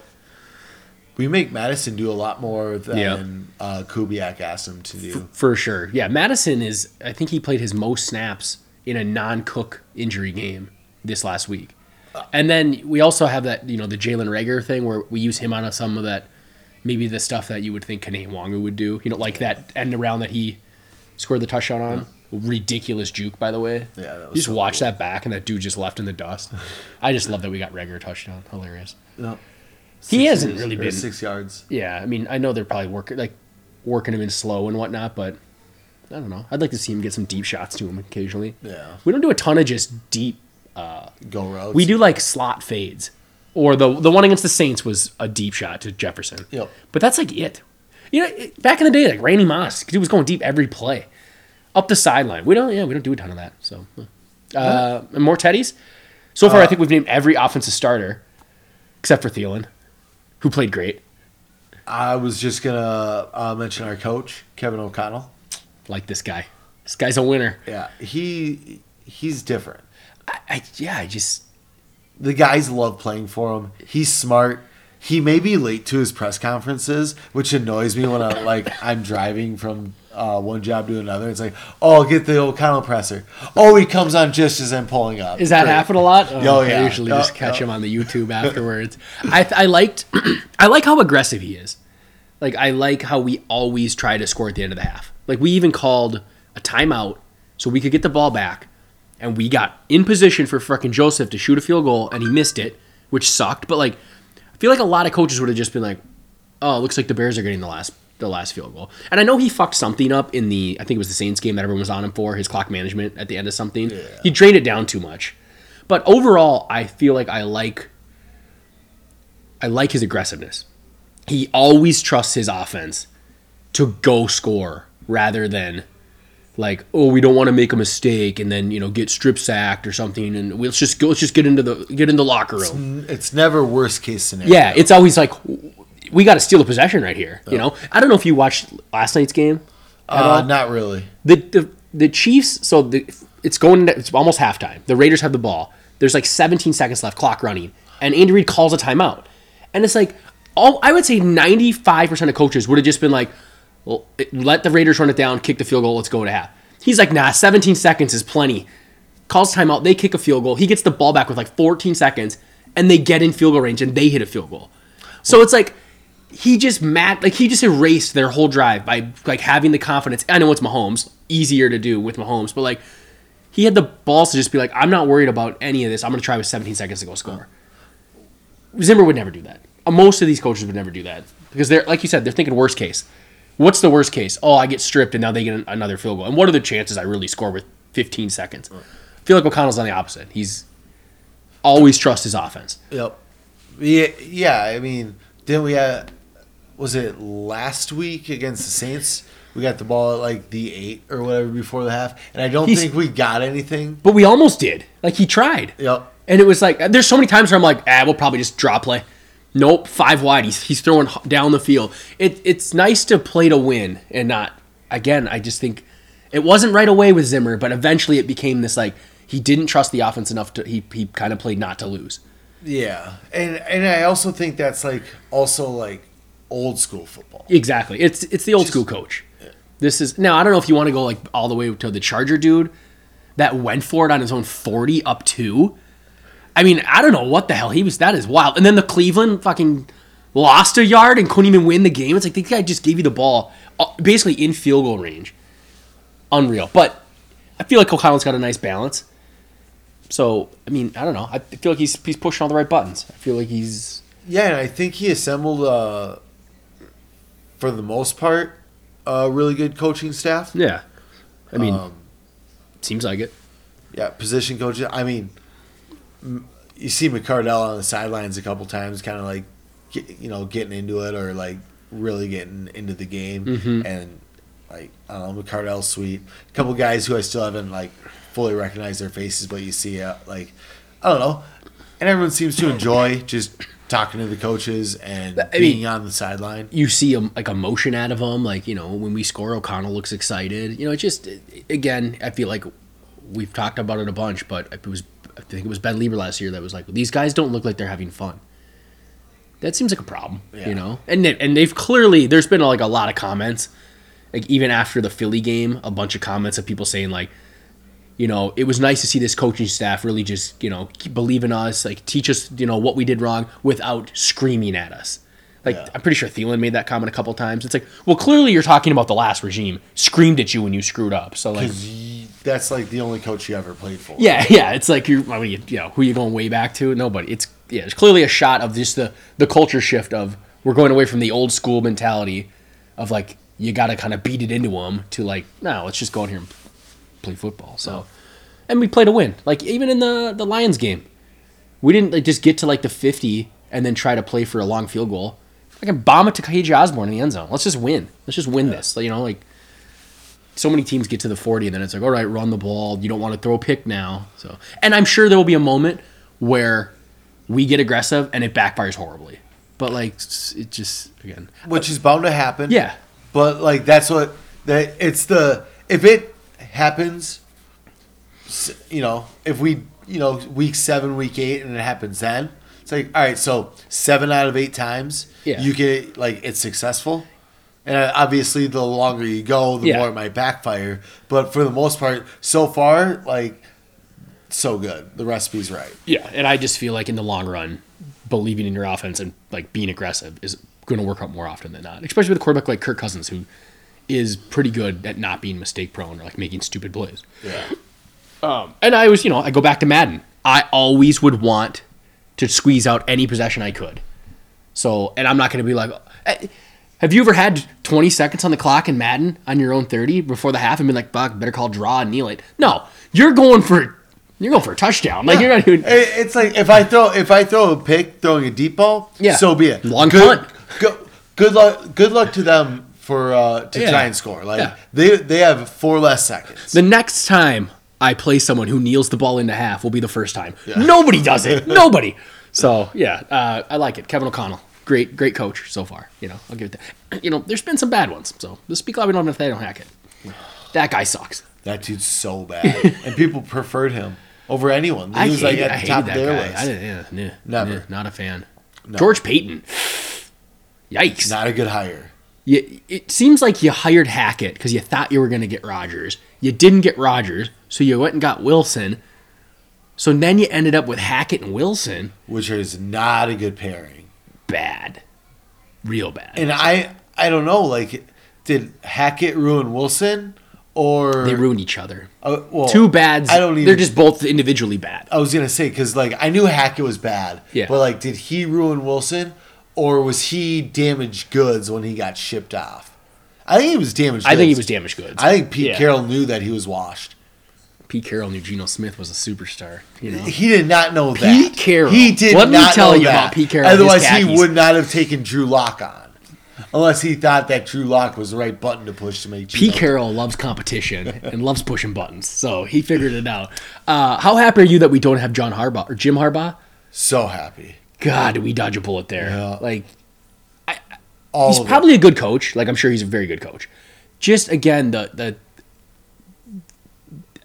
we make Mattison do a lot more than Yeah. uh, Kubiak asked him to do. for sure, yeah. Mattison is. I think he played his most snaps in a non-Cook injury game this last week. And then we also have that, you know, the Jalen Reagor thing where we use him on some of that, maybe the stuff that you would think Kene Nwangwu would do. You know, like that end around that he scored the touchdown on. Ridiculous juke, by the way. Yeah, that was you just so watch cool. that back and that dude just left in the dust. I just love that we got Reagor touchdown. Hilarious. No. He hasn't yards- really been- six yards. Yeah, I mean, I know they're probably working like working him in slow and whatnot, but I don't know. I'd like to see him get some deep shots to him occasionally. Yeah. We don't do a ton of just deep. uh, Go routes. We do like slot fades, or the the one against the Saints was a deep shot to Jefferson. Yep. But that's like it. You know, back in the day, like Randy Moss, dude was going deep every play, up the sideline. We don't. Yeah, we don't do a ton of that. So, uh, and more Teddies. So far, I think we've named every offensive starter, except for Thielen, who played great. I was just gonna uh, mention our coach Kevin O'Connell. Like this guy. This guy's a winner. Yeah, he he's different. I, I yeah, I just The guys love playing for him. He's smart. He may be late to his press conferences, which annoys me when I like I'm driving from uh, one job to another. It's like, oh, I'll get the O'Connell presser. Oh, he comes on just as I'm pulling up. Is that Great. happen a lot? Oh, I yeah. usually Oh, just catch oh. him on the YouTube afterwards. I I liked I like how aggressive he is. Like I like how we always try to score at the end of the half. Like we even called a timeout so we could get the ball back, and we got in position for fucking Joseph to shoot a field goal, and he missed it, which sucked. But like, I feel like a lot of coaches would have just been like, "Oh, it looks like the Bears are getting the last the last field goal." And I know he fucked something up in the I think it was the Saints game that everyone was on him for his clock management at the end of something. He drained it down too much. But overall, I feel like I like I like his aggressiveness. He always trusts his offense to go score rather than like, oh, we don't want to make a mistake and then you know get strip sacked or something, and we'll just go. Let's just get into the get in the locker room. It's never worst case scenario. Yeah, it's always like we got to steal a possession right here. You know, I don't know if you watched last night's game. uh, not really. The the the Chiefs. So the it's going. into- It's almost halftime. The Raiders have the ball. There's like 17 seconds left, clock running, and Andy Reid calls a timeout. And it's like all I would say 95 percent of coaches would have just been like, well, let the Raiders run it down, kick the field goal, let's go to half. He's like, nah, 17 seconds is plenty. Calls timeout. They kick a field goal. He gets the ball back with like 14 seconds, and they get in field goal range, and they hit a field goal. So it's like he just mad like he just erased their whole drive by like having the confidence. I know it's Mahomes, easier to do with Mahomes, but like he had the balls to just be like, I'm not worried about any of this. I'm gonna try with 17 seconds to go score. Zimmer would never do that. Uh, Most of these coaches would never do that because they're like you said, they're thinking worst case. What's the worst case? Oh, I get stripped and now they get an- another field goal. And what are the chances I really score with 15 seconds? I feel like O'Connell's on the opposite. He's always trust his offense. Yep. Yeah, yeah. I mean, didn't we have? Was it last week against the Saints? We got the ball at like the eight or whatever before the half, and I don't He's- think we got anything. But we almost did. Like he tried. Yep. And it was like, there's so many times where I'm like, ah, we'll probably just drop play. Nope, five wide. He's, he's throwing down the field. It, it's nice to play to win and not, again, I just think it wasn't right away with Zimmer, but eventually it became this like, he didn't trust the offense enough to, he, he kind of played not to lose. Yeah, and and I also think that's like also like old school football. Exactly. It's it's the old school coach. This is now I don't know if you want to go like all the way to the Charger dude that went for it on his own 40 up two. I mean, I don't know what the hell he was. That is wild. And then the Cleveland fucking lost a yard and couldn't even win the game. It's like the guy just gave you the ball uh, basically in field goal range. Unreal. But I feel like O'Connell's got a nice balance. So I mean, I don't know. I feel like he's he's pushing all the right buttons. I feel like he's Yeah, and I think he assembled, uh, for the most part, a really good coaching staff. yeah. I mean, Um, seems like it. Yeah, position coaches. I mean, you see McCardell on the sidelines a couple times, kind of like, you know, getting into it or like really getting into the game. Mm-hmm. And like, I don't know, McCardell's sweet. A couple guys who I still haven't like fully recognized their faces, but you see, uh, like, I don't know. And everyone seems to enjoy just talking to the coaches and I being mean- on the sideline. you see um, like emotion out of him. Like you know, when we score, O'Connell looks excited. You know, it just again, I feel like we've talked about it a bunch, but it was I think it was Ben Leber last year that was like, these guys don't look like they're having fun. That seems like a problem, Yeah. you know. And they, and they've clearly there's been like a lot of comments, like even after the Philly game, a bunch of comments of people saying like. You know, it was nice to see this coaching staff really just, you know, keep believe in us, like teach us, you know, what we did wrong without screaming at us. Like Yeah. I'm pretty sure Thielen made that comment a couple times. It's like, well, clearly you're talking about the last regime screamed at you when you screwed up. So like, that's like the only coach you ever played for. yeah, yeah, it's like you're, I mean, you, know, who you going way back to? Nobody. It's yeah, it's clearly a shot of just the the culture shift of we're going away from the old school mentality of like you got to kind of beat it into them to like no, let's just go out here and play football. So, and we played a win. Like even in the the Lions game, we didn't like just get to like the fifty and then try to play for a long field goal. I can bomb it to KJ Osborne in the end zone. Let's just win. Let's just win this. Like, You know, like so many teams get to the 40 and then it's like all right run the ball you don't want to throw a pick now so and i'm sure there will be a moment where we get aggressive and it backfires horribly but like it just again Which uh, is bound to happen. yeah But like that's what that it's the if it happens, you know, if we you know week seven, week eight, and it happens then, it's like all right, so seven out of eight times, Yeah. you get like it's successful. And uh, obviously, the longer you go, the Yeah. more it might backfire. But for the most part, so far, like, so good. The recipe's right. yeah and i just feel like in the long run believing in your offense and like being aggressive is going to work out more often than not especially with a quarterback like kirk cousins who is pretty good at not being mistake prone or like making stupid plays Yeah. and I was, you know, I go back to Madden. I always would want to squeeze out any possession I could. So, and I'm not going to be like, eh, have you ever had 20 seconds on the clock in Madden on your own 30 before the half and been like, fuck, better call draw and kneel it? No, you're going for, you're going for a touchdown. Like you're not even. It's like if I throw if I throw a pick throwing a deep ball, Yeah. so be it. Long good, punt. Go, good luck. Good luck to them for uh, to Yeah. try and score. Like Yeah. they they have four less seconds. The next time I play someone who kneels the ball into half will be the first time. Nobody does it. Nobody. So yeah, uh, I like it. Kevin O'Connell, great, great coach so far. You know, I'll give it that. You know, there's been some bad ones. So the speak loud we don't have Nathaniel Hackett. That guy sucks. that dude's so bad, and people preferred him over anyone. He I was like hated, at the top of their guy. list. I didn't, yeah, nah, Never. nah, not a fan. George Paton. Yikes. Not a good hire. You, it seems like you hired Hackett because you thought you were going to get Rodgers. You didn't get Rodgers, so you went and got Wilson. So then you ended up with Hackett and Wilson. which is not a good pairing. Bad. Real bad. And I I don't know. Like, did Hackett ruin Wilson or they ruined each other. uh, well, Two bads. I don't even. They're just both individually bad. I was gonna say because like I knew Hackett was bad. Yeah. But like, did he ruin Wilson, or was he damaged goods when he got shipped off? I think he was damaged. Goods. I think he was damaged goods. I think Pete Yeah. Carroll knew that he was washed. Pete Carroll knew Geno Smith was a superstar. You know. He did not know that. Pete Carroll. He did Let me not tell know you that. about Pete Carroll Otherwise, he would not have taken Drew Lock on, unless he thought that Drew Lock was the right button to push to make. Pete Geno- Carroll loves competition and loves pushing buttons, so he figured it out. Uh, how happy are you that we don't have John Harbaugh or Jim Harbaugh? so happy. God, did we dodge a bullet there? Yeah. Like All he's of it. probably a good coach. Like I'm sure he's a very good coach. Just again, the the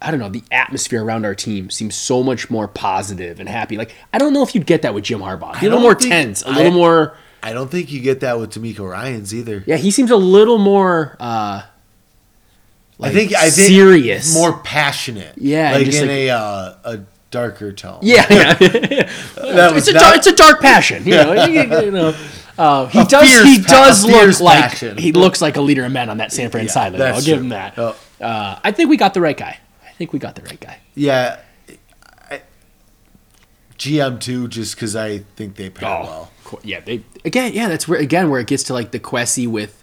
I don't know, the atmosphere around our team seems so much more positive and happy. Like I don't know if you'd get that with Jim Harbaugh. A little more think- tense, a I- little more. I don't think you get that with DeMeco Ryans either. Yeah, he seems a little more. uh like I think I think serious, more passionate. Yeah, like in like- a uh, a darker tone. Yeah, yeah. that it's a not- dark, it's a dark passion. You know, you, you know. Uh, he A does. he does look like passion. he looks like a leader of men on that San Fran Yeah, that's I'll give him that. Oh. Uh, I think we got the right guy. I think we got the right guy. yeah. I, GM two, just because I think they pair Oh, well. cool. yeah. They again. Yeah, that's where again where it gets to like the Kwesi with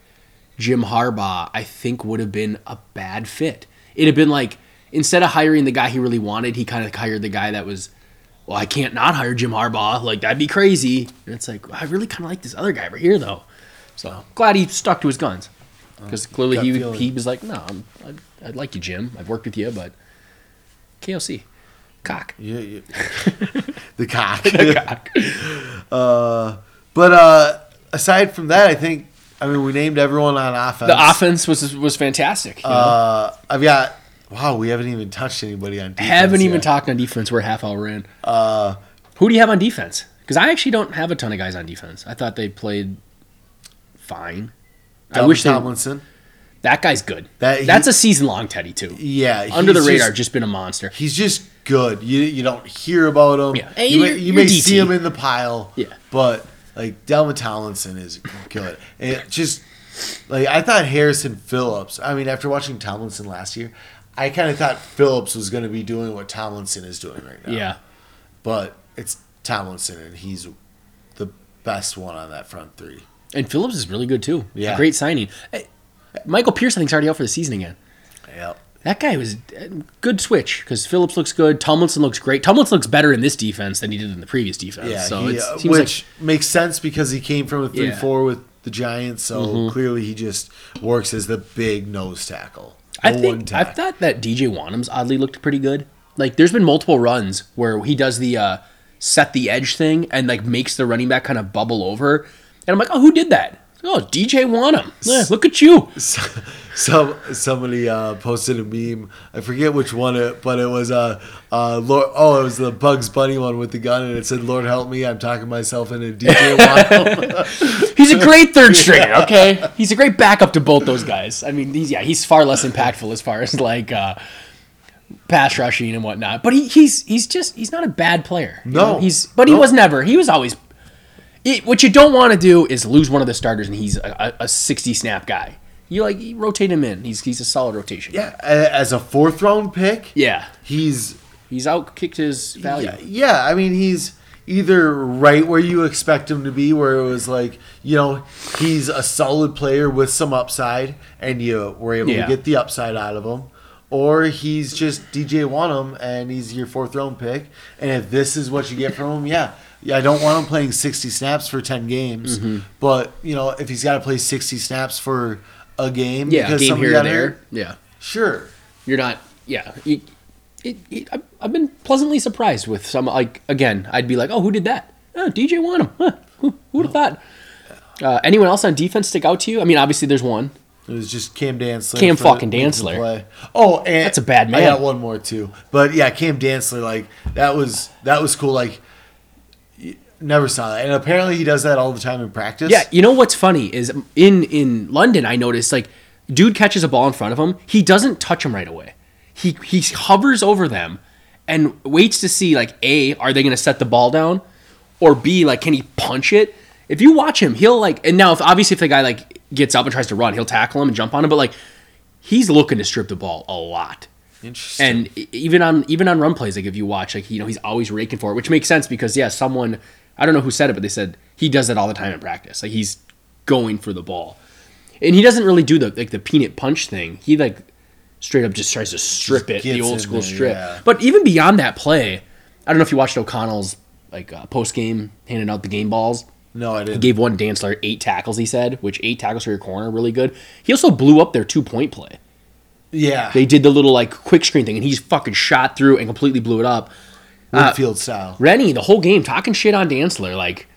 Jim Harbaugh. I think would have been a bad fit. It'd have been like instead of hiring the guy he really wanted, he kind of hired the guy that was. Well, I can't not hire Jim Harbaugh. Like that'd be crazy. And it's like I really kind of like this other guy over here though. So glad he stuck to his guns because clearly he feeling. he was like, no, I'm, I, I like you, Jim. I've worked with you, but KOC. Cock. Yeah, yeah. the cock. The cock. uh, but uh, aside from that, I think I mean we named everyone on offense. The offense was was fantastic. Uh, I've got wow. We haven't even touched anybody on. Defense haven't even yet. talked on defense. We're half hour in. Uh, Who do you have on defense? Because I actually don't have a ton of guys on defense. I thought they played fine. I Dalvin wish they, Tomlinson. that guy's good. That- he- That's a season long Teddy too. Yeah, Under the radar, just- just been a monster. He's just good. You you don't hear about him. Yeah. You may, you're- you you're may see him in the pile. Yeah. But like Dalvin Tomlinson is good. And it just like I thought Harrison Phillips. I mean, after watching Tomlinson last year, I kind of thought Phillips was going to be doing what Tomlinson is doing right now. Yeah. But it's Tomlinson, and he's the best one on that front three. And Phillips is really good too. Yeah. A great signing. Michael Pierce, I think, is already out for the season again. Yep. That guy was good switch because Phillips looks good. Tomlinson looks great. Tomlinson looks better in this defense than he did in the previous defense. Yeah, so he, uh, which makes sense because he came from a three Yeah. Mm-hmm. four with the Giants, so clearly he just works as the big nose tackle. I think I thought that DJ Wonnum's oddly looked pretty good. Like there's been multiple runs where he does the uh, set the edge thing and like makes the running back kind of bubble over, and I'm like, oh, who did that? Oh, DJ Wonnum. Yeah, look at you. Some somebody uh, posted a meme. I forget which one it, but it was uh, uh, Lord. Oh, it was the Bugs Bunny one with the gun, and it said, "Lord help me, I'm talking myself into DJ Waddle." He's a great third stringer. Okay, he's a great backup to both those guys. I mean, he's yeah, he's far less impactful as far as like uh, pass rushing and whatnot. But he, he's he's just he's not a bad player. No. know? he's but he No. was never. He was always. What you don't want to do is lose one of the starters and he's a, a, a sixty snap guy. You like you rotate him in. He's he's a solid rotation. yeah, as a fourth round pick, yeah. he's He's outkicked his value. Yeah, yeah, I mean he's either right where you expect him to be, where it was like you know he's a solid player with some upside, and you were able Yeah. to get the upside out of him, or he's just DJ Wonnum and he's your fourth round pick, and if this is what you get from him, yeah. Yeah, I don't want him playing 60 snaps for 10 games, Mm-hmm. but you know if he's got to play 60 snaps for a game, Yeah, because game here got there. hurt, Yeah. sure. you're not yeah it, it, it, I've- been pleasantly surprised with some like again i'd be like oh who did that oh dj Wonnum. huh, who would have thought uh, anyone else on defense stick out to you i mean obviously there's one It was just Cam Dantzler. Cam fucking Dantzler. Oh, and That's a bad man. I got one more too, but yeah, Cam Dantzler. Like that was that was cool. Like never saw that, and apparently he does that all the time in practice. yeah you know what's funny is in in london i noticed like dude catches a ball in front of him he doesn't touch him right away. He he hovers over them and waits to see like a are they going to set the ball down? Or b like can he punch it? If you watch him he'll like and now if obviously if the guy like gets up and tries to run he'll tackle him and jump on him but like he's looking to strip the ball a lot. Interesting. and even on even on run plays like if you watch like you know he's always raking for it which makes sense because yeah someone i don't know who said it but they said he does that all the time in practice like he's going for the ball and he doesn't really do the like the peanut punch thing he like straight up just tries to strip it the old school there, strip yeah. but even beyond that play i don't know if you watched o'connell's like uh, post game handing out the game balls no, I didn't. He gave one Dantzler eight tackles. He said, which eight tackles for your corner, really good. He also blew up their two point play yeah, they did the little like quick screen thing and he's fucking shot through and completely blew it up. Winfield style. Rennie, the whole game, talking shit on Dantzler, like,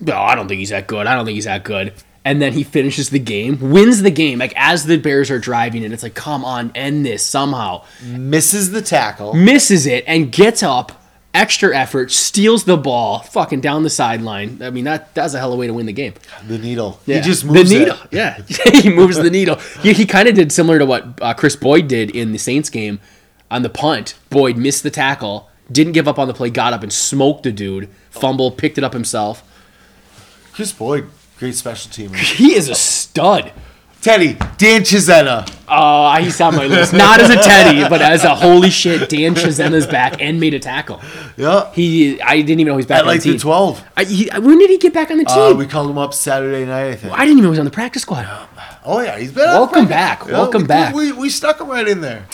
no, I don't think he's that good. I don't think he's that good. And then he finishes the game, wins the game, like as the Bears are driving, and it's like, come on, end this somehow. Misses the tackle. Misses it and gets up, extra effort, steals the ball, fucking down the sideline. I mean, that that's a hell of a way to win the game. The needle. Yeah. He just moves the it. needle. Yeah, he moves the needle. He, he kind of did similar to what uh, Kris Boyd did in the Saints game on the punt. Boyd missed the tackle, didn't give up on the play, got up and smoked the dude. Fumble, picked it up himself. Kris Boyd, great special teamer. He is a stud. Teddy Dan Chisena. Oh, he's on my list. Not as a Teddy, but as a holy shit. Dan Chisena's back and made a tackle. Yeah, He, I didn't even know he was back at on like the team. the 12. I, he, when did he get back on the Uh, team? we called him up Saturday night. I think. I didn't even know he was on the practice squad. Oh yeah, he's been. Welcome back. Welcome we, back. We, we stuck him right in there.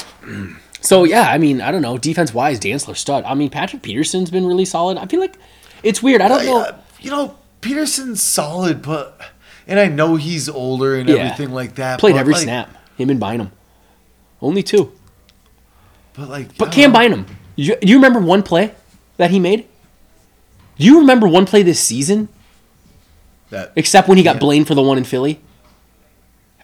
So yeah, I mean, I don't know. Defense wise, Dantzler stud. I mean, Patrick Peterson's been really solid. I feel like it's weird. I don't know. Uh, you know, Peterson's solid, but and I know he's older and Yeah. everything like that. Played but, every like- snap. Him and Bynum. Only two. But like, But Cam know. Bynum. You, do you remember one play that he made? Do you remember one play this season, That except when he got blamed for the one in Philly?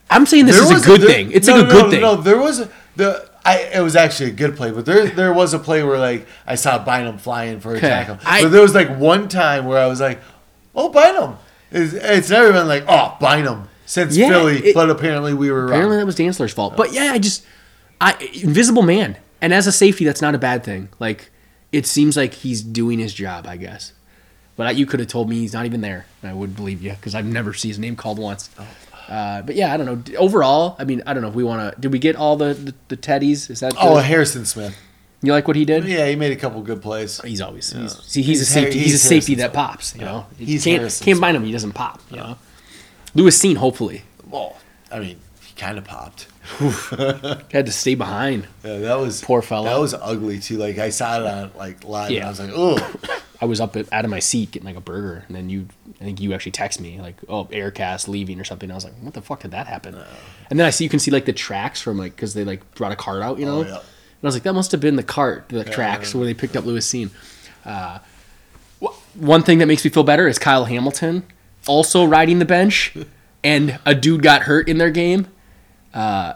I'm saying this There is a good there- thing. It's no, like a no, good no, thing. No, there was a, the. I, it was actually a good play, but there there was a play where like I saw Bynum flying for a tackle. I- but there was like one time where I was like, "Oh, Bynum!" It's, it's never been like, "Oh, Bynum" since Yeah, Philly, it- but apparently we were Apparently wrong. that was Dantzler's fault. But yeah, I just I invisible man. And as a safety, that's not a bad thing. Like it seems like he's doing his job, I guess. But I, you could have told me he's not even there. and I would believe you because I've never seen his name called once. Oh. Uh, but yeah, I don't know. Overall, I mean, I don't know if we want to. Did we get all the the, the teddies? Is that Oh. Harrison Smith. you like what he did? Yeah, he made a couple good plays. He's always he's, see he's, He's a safety Har- he's, a safety Harrison that pops. You know, He's can't Harrison can't bind him. He doesn't pop. You know, Lewis Cine hopefully Well, I mean, he kind of popped. had to stay behind. Yeah, that was Poor fellow. That was ugly too. Like I saw it on like live, and Yeah. I was like, "Oh, I was up out of my seat getting like a burger, and then you, I think you actually text me like, "Oh, Aircast leaving" or something. I was like, "What the fuck did that happen?" And then I see you can see like the tracks from like because they like brought a cart out, you know. Oh, yeah. And I was like, that must have been the cart, the tracks where they picked up Lewis Cine. Uh, one thing that makes me feel better is Kyle Hamilton also riding the bench, and a dude got hurt in their game. Uh,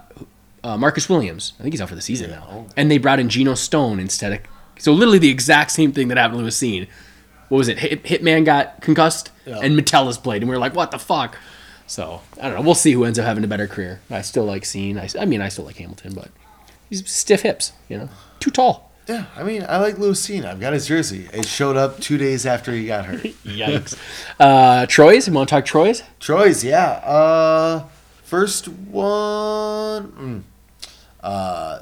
uh, Marcus Williams, I think he's out for the season now, and they brought in Geno Stone instead of. So literally the exact same thing that happened to Lewis Cine. What was it? Hit, Hitman got concussed, Yeah. and Metellus played, and we were like, "What the fuck?" So I don't know. We'll see who ends up having a better career. I still like Cine. I, I mean, I still like Hamilton, but he's stiff hips. You know, too tall. yeah." I mean, I like Lewis Cine. I've got his jersey. It showed up two days after he got hurt. Yikes. uh, Troy's. You want to talk Troy's? Troy's, yeah. Uh, first one, mm, uh,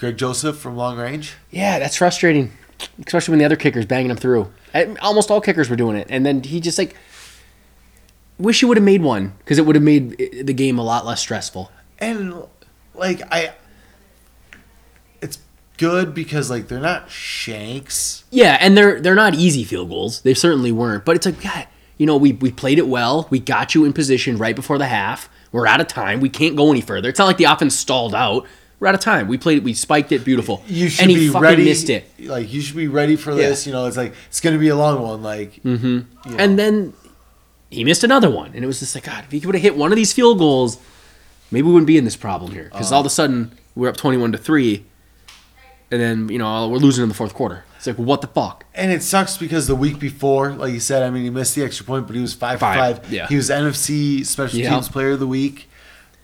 Greg Joseph from long range. Yeah, that's frustrating, especially when the other kickers banging him through. Almost all kickers were doing it, and then he just like wish he would have made one because it would have made the game a lot less stressful. and like I, it's good because like they're not shanks. Yeah, and they're they're not easy field goals. They certainly weren't. But it's like, God, you know, we we played it well. We got you in position right before the half. We're out of time. We can't go any further. It's not like the offense stalled out. We're out of time. We played it. We spiked it. Beautiful. You should and he be fucking ready. missed it. Like you should be ready for this. You know, it's like it's gonna be a long one. Like Mm. And then he missed another one, and it was just like, God, if he would have hit one of these field goals, maybe we wouldn't be in this problem here. Because all of a sudden we're up twenty-one to three, and then you know we're losing in the fourth quarter. It's like, what the fuck? And it sucks because the week before, like you said, I mean, he missed the extra point, but he was five for Five, five. yeah. He was NFC Special Yeah. Teams Player of the Week.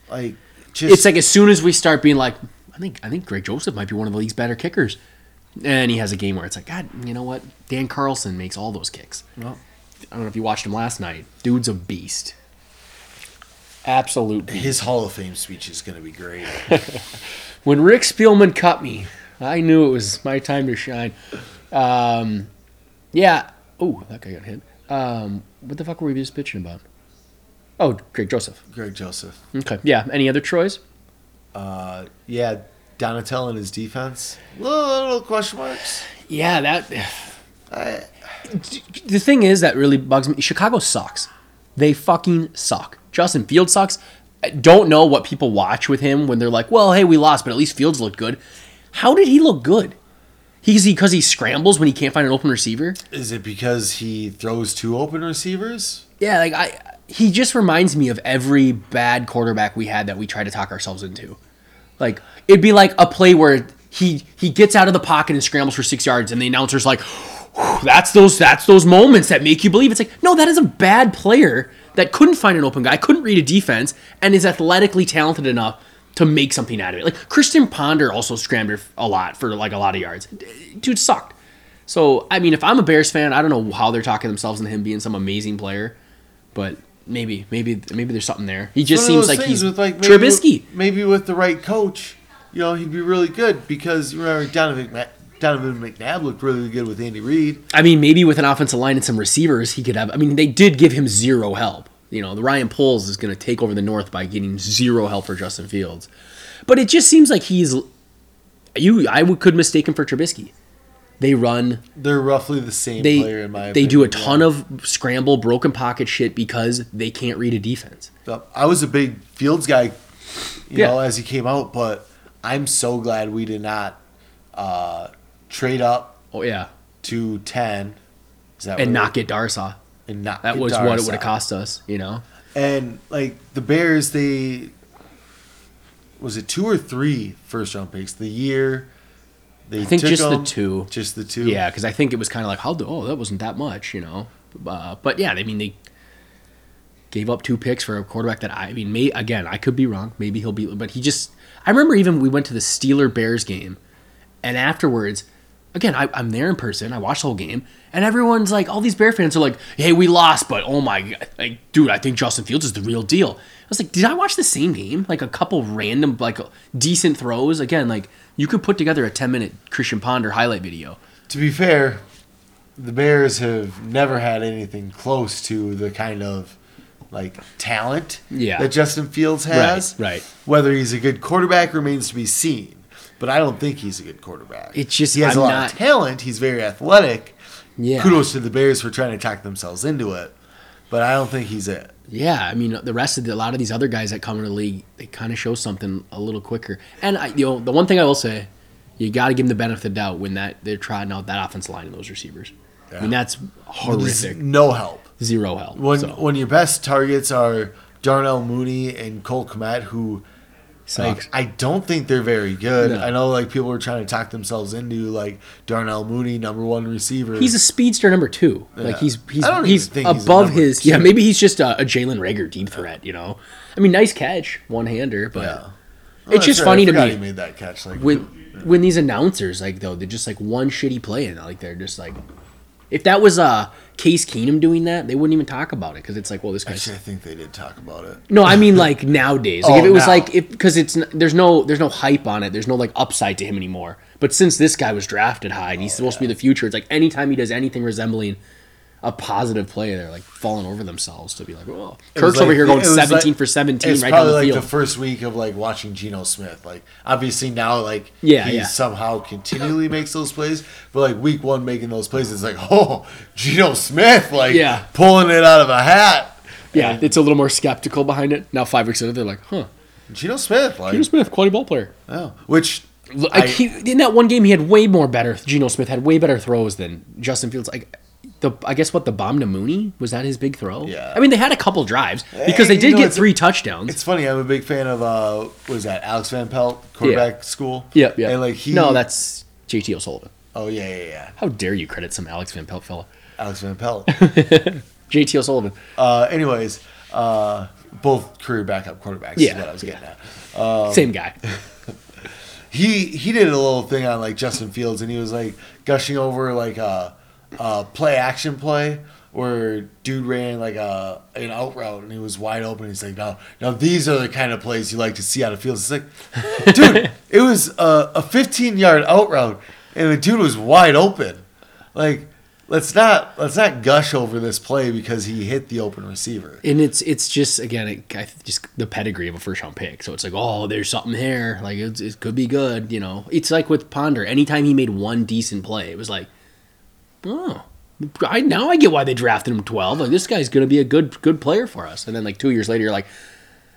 Like, just it's like as soon as we start being like, I think I think Greg Joseph might be one of the league's better kickers, and he has a game where it's like, God, you know what? Dan Carlson makes all those kicks. Well, I don't know if you watched him last night. Dude's a beast. Absolute beast. his Hall of Fame speech is gonna be great. When Rick Spielman cut me, I knew it was my time to shine. Um, yeah. Oh, that guy got hit. Um, what the fuck were we just bitching about? Oh, Greg Joseph. Greg Joseph. Okay. Yeah. Any other Troys? Uh, yeah, Donatello and his defense. Little, little question marks. Yeah, that. I, the thing is that really bugs me. Chicago sucks. They fucking suck. Justin Fields sucks. I don't know what people watch with him when they're like, "Well, hey, we lost, but at least Fields looked good." How did he look good? He's he because he scrambles when he can't find an open receiver. is it because he throws two open receivers? Yeah, like I, he just reminds me of every bad quarterback we had that we try to talk ourselves into. Like it'd be like a play where he he gets out of the pocket and scrambles for six yards, and the announcer's like, "That's those that's those moments that make you believe." It's like, no, that is a bad player that couldn't find an open guy, couldn't read a defense, and is athletically talented enough to make something out of it. Like Christian Ponder also scrambled a lot for like a lot of yards. Dude sucked. So I mean, if I'm a Bears fan, I don't know how they're talking themselves into him being some amazing player, but maybe, maybe, maybe there's something there. He just seems like he's with, maybe Trubisky. With, maybe with the right coach, you know, he'd be really good because remember Donovan, McNabb, Donovan McNabb looked really good with Andy Reid. I mean, maybe with an offensive line and some receivers, he could have. I mean, they did give him zero help. You know, the Ryan Poles is going to take over the North by getting zero help for Justin Fields, but it just seems like he's. You, I would, could mistake him for Trubisky. They run. They're roughly the same They player in my they do a ton yeah. of scramble, broken pocket shit because they can't read a defense. I was a big Fields guy, you Yeah. know, as he came out, but I'm so glad we did not uh, trade up Oh yeah, to ten. Is that and not get Darrisaw. it- and not That was what it would have cost us. You know. And like the Bears, they was it two or three first round picks the year they I think took just the two. just the two. Yeah, because I think it was kind of like, how? do- Oh, that wasn't that much, you know. Uh, but yeah, I mean they gave up two picks for a quarterback that I, I mean, may again I could be wrong. Maybe he'll be, but he just. I remember even we went to the Steeler Bears game, and afterwards, again I, I'm there in person. I watched the whole game, and everyone's like, all these Bear fans are like, "Hey, we lost, but oh my, god, like, dude, I think Justin Fields is the real deal." I was like, did I watch the same game? Like a couple random, like decent throws. Again, like you could put together a 10 minute Christian Ponder highlight video. To be fair, the Bears have never had anything close to the kind of like talent Yeah. that Justin Fields has. Right, right. Whether he's a good quarterback remains to be seen. But I don't think he's a good quarterback. It's just- he has I'm a lot not- of talent. He's very athletic. Yeah. Kudos to the Bears for trying to talk themselves into it. But I don't think he's it. Yeah, I mean the rest of the, a lot of these other guys that come into the league, they kind of show something a little quicker. And I, you know, the one thing I will say, you got to give them the benefit of the doubt when that they're trying out that offensive line and those receivers. I mean Yeah. that's horrific. no help. Zero help. When so, when your best targets are Darnell Mooney and Cole Kmet, who sucks. Like, I don't think they're very good. No. I know like people were trying to talk themselves into like Darnell Mooney, number one receiver. he's a speedster number two. Like Yeah. he's he's I don't he's think he's above number his. two. Yeah, maybe he's just a, a Jalen Reagor deep threat. You know, I mean, nice catch, one hander, but yeah. Oh, it's just right. funny to me. He made that catch. Like when when these announcers like though they're just like one shitty play and like they're just like if that was uh Case Keenum doing that they wouldn't even talk about it because it's like well this guy. actually, I think they did talk about it. no I mean like nowadays like Oh, if it was now. like if because it's there's no there's no hype on it there's no like upside to him anymore but since this guy was drafted high and he's Oh, supposed to be the future it's like anytime he does anything resembling a positive play they're like falling over themselves to be like oh It was Kirk's over here going 17 like- for 17 It's right down the like field the first week of like watching Geno Smith. Like obviously now, like Yeah, he yeah. somehow continually makes those plays. But like week one making those plays, it's like oh Geno Smith, like Yeah. pulling it out of a hat. yeah And it's a little more skeptical behind it now five weeks later they're like huh Geno Smith, like Geno Smith quality ball player oh, which Like I- he, in that one game, he had way more better. Geno Smith had way better throws than Justin Fields. Like the, I guess what the bomb to Mooney was that his big throw? Yeah. I mean, they had a couple drives because they did know, get three touchdowns. It's funny. I'm a big fan of uh, what is that? Alex Van Pelt, quarterback school. yeah, yeah. And like he, no, that's JT O'Sullivan. oh yeah, yeah, yeah. How dare you credit some Alex Van Pelt fella? Alex Van Pelt. JT O'Sullivan. uh, anyways, uh, both career backup quarterbacks Yeah, is what I was getting at. Same guy. He he did a little thing on like Justin Fields, and he was like gushing over like a, a play action play where dude ran like a an out route and he was wide open. He's like, no, now these are the kind of plays you like to see out of Fields. It's like, dude, it was a, a 15 yard out route, and the dude was wide open. Like, let's not let's not gush over this play because he hit the open receiver. And it's it's just again it, just the pedigree of a first round pick. So it's like oh there's something here like it's, it could be good you know. It's like with Ponder. Anytime he made one decent play, it was like oh I now I get why they drafted him twelve. Like this guy's gonna be a good good player for us. And then like two years later you're like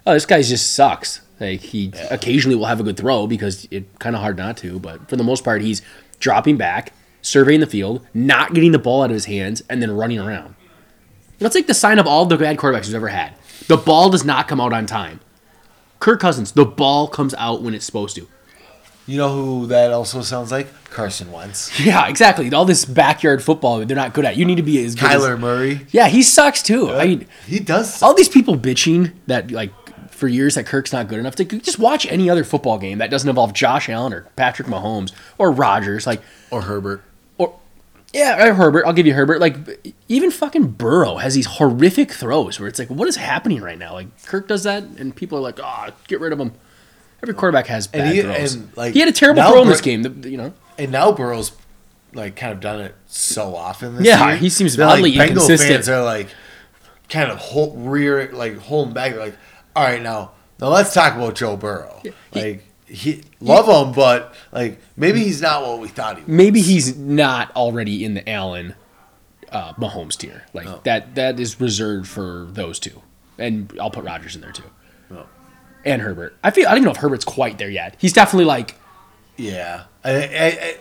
oh this guy just sucks. Like he occasionally will have a good throw because it's kind of hard not to, but for the most part he's dropping back, surveying the field, not getting the ball out of his hands, and then running around. That's like the sign of all the bad quarterbacks we've ever had. The ball does not come out on time. Kirk Cousins, the ball comes out when it's supposed to. You know who that also sounds like? Carson Wentz, Yeah, exactly. All this backyard football they're not good at. You need to be as good as- Kyler Murray. yeah, he sucks too. I mean, He does. all these people bitching that like for years that Kirk's not good enough to just watch any other football game that doesn't involve Josh Allen or Patrick Mahomes or Rodgers. Like, or Herbert. or yeah, or Herbert. I'll give you Herbert. Like even fucking Burrow has these horrific throws where it's like, what is happening right now? Like Kirk does that, and people are like, oh, get rid of him. Every quarterback has bad And he- throws. and, like, he had a terrible throw in this game. the- You know, And now Burrow's like kind of done it so often. This Yeah, year. he seems They're, oddly like, Bengal inconsistent. fans are like kind of hold, rear like holding back. They're like, all right, now now let's talk about Joe Burrow. Like he love him, but like maybe he's not what we thought he was. maybe he's not already in the Allen uh, Mahomes tier. Like Oh. that that is reserved for those two, and I'll put Rodgers in there too. And Herbert. I feel I don't even know if Herbert's quite there yet. He's definitely like Yeah, I, I, I,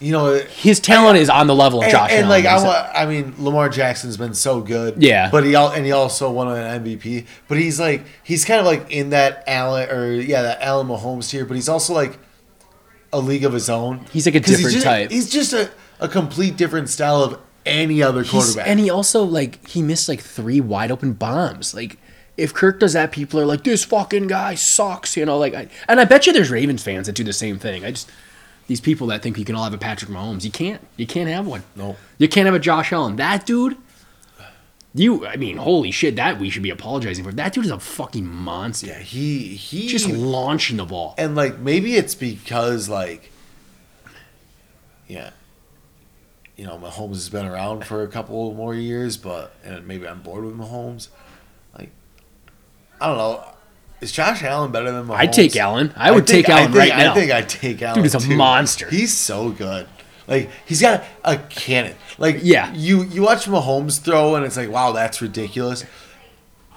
you know, His talent is on the level of and, Josh and Allen. like I, He's- I mean, Lamar Jackson's been so good. Yeah. but he and he also won an MVP. But he's like he's kind of like in that Allen or yeah that Allen Mahomes tier. But he's also like a league of his own. He's like a different just, type. He's just a, a complete different style of any other He's- quarterback. and he also like he missed like three wide open bombs. Like if Kirk does that, people are like, "This fucking guy sucks," you know. Like, I, and I bet you there's Ravens fans that do the same thing. I just these people that think you can all have a Patrick Mahomes. You can't. You can't have one. No. You can't have a Josh Allen. That dude. You, I mean, holy shit! That we should be apologizing for. That dude is a fucking monster. yeah, he he Just launching the ball. and like maybe it's because like yeah you know Mahomes has been around for a couple more years but and maybe I'm bored with Mahomes I don't know is Josh Allen better than Mahomes I'd take Allen. I would take Allen think, right I think I'd take Allen Dude is a too. monster. he's so good like he's got a cannon like Yeah. you you watch Mahomes throw and it's like wow that's ridiculous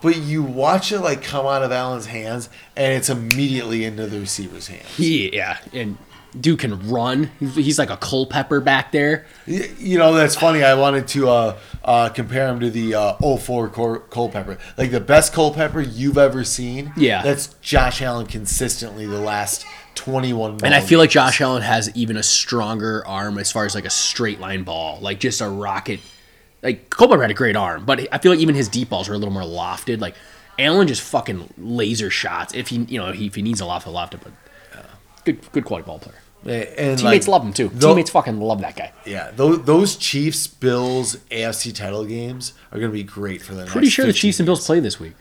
but you watch it like come out of Allen's hands and it's immediately into the receiver's hands yeah, and dude can run. He's, like a Culpepper back there. You know, that's funny. I wanted to uh, uh, compare him to the uh, 04 Col- Culpepper. Like the best Culpepper you've ever seen. Yeah. That's Josh Allen consistently the last 21 And I feel like. Josh Allen has even a stronger arm as far as like a straight line ball, like just a rocket. Like Culpepper had a great arm, but I feel like even his deep balls are a little more lofted. Like Allen just fucking laser shots. If he, you know, he, if he needs a loft, he'll loft it. But good, good quality ball player. And Teammates like, love him too. Teammates fucking love that guy. Yeah, those, those Chiefs Bills AFC title games are going to be great for them. Pretty sure the 15 Chiefs and Bills play this week.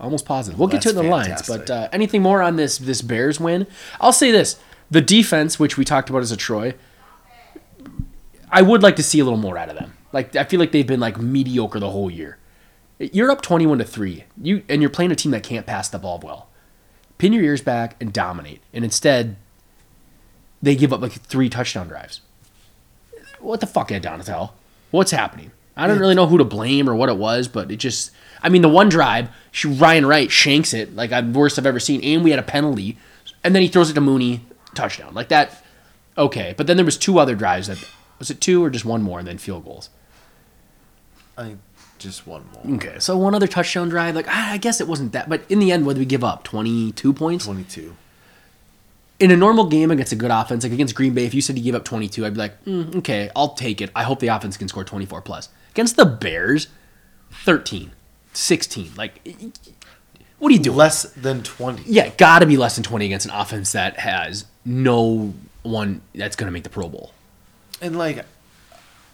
Almost positive. We'll get to the lines, but uh, anything more on this this Bears win? I'll say this: the defense, which we talked about as a Troy, I would like to see a little more out of them. Like I feel like they've been like mediocre the whole year. You're up twenty-one to three. You and you're playing a team that can't pass the ball well. Pin your ears back and dominate. And instead, they give up like three touchdown drives. What the fuck, Ed Donatell? What's happening? I don't really know who to blame or what it was, but it just. I mean, the one drive, she, Ryan Wright shanks it like I'm worst I've ever seen, and we had a penalty, and then he throws it to Mooney, touchdown. Like that, okay. But then there was two other drives that was it two or just one more, and then field goals. I think just one more. Okay, so one other touchdown drive, like I guess it wasn't that, but in the end, what did we give up? Twenty two points. 22. in a normal game against a good offense, like against Green Bay, if you said you gave up 22, I'd be like, mm, okay, I'll take it. I hope the offense can score 24 plus. Against the Bears, 13, 16. Like, what do you do? Less than 20. Yeah, got to be less than 20 against an offense that has no one that's going to make the Pro Bowl. And like,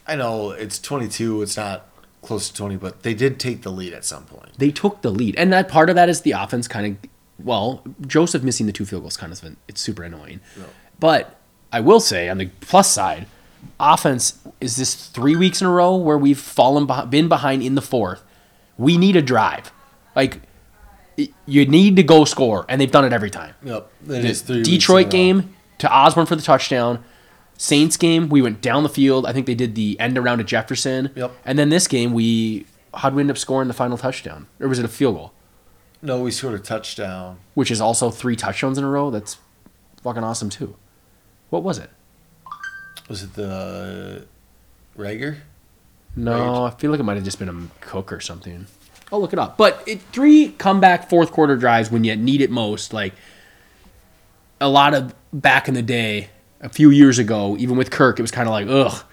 I know it's 22, it's not close to 20, but they did take the lead at some point. They took the lead, and that part of that is the offense kind of. Well, Joseph missing the two field goals kind of it's super annoying. But I will say on the plus side, offense is this three weeks in a row where we've fallen been behind in the fourth. We need a drive, like you need to go score, and they've done it every time. Yep. That The is three weeks Detroit in a row. game to Osborne for the touchdown. Saints game, we went down the field. I think they did the end around to Jefferson. Yep. And then this game, we how'd we end up scoring the final touchdown, or was it a field goal? No, we scored a touchdown. which is also three touchdowns in a row. That's fucking awesome too. What was it? Was it the Reagor? No, I feel like it might have just been a cook or something. I'll look it up. But it, three comeback fourth quarter drives when you need it most. Like a lot of back in the day, a few years ago, even with Kirk, it was kind of like, ugh,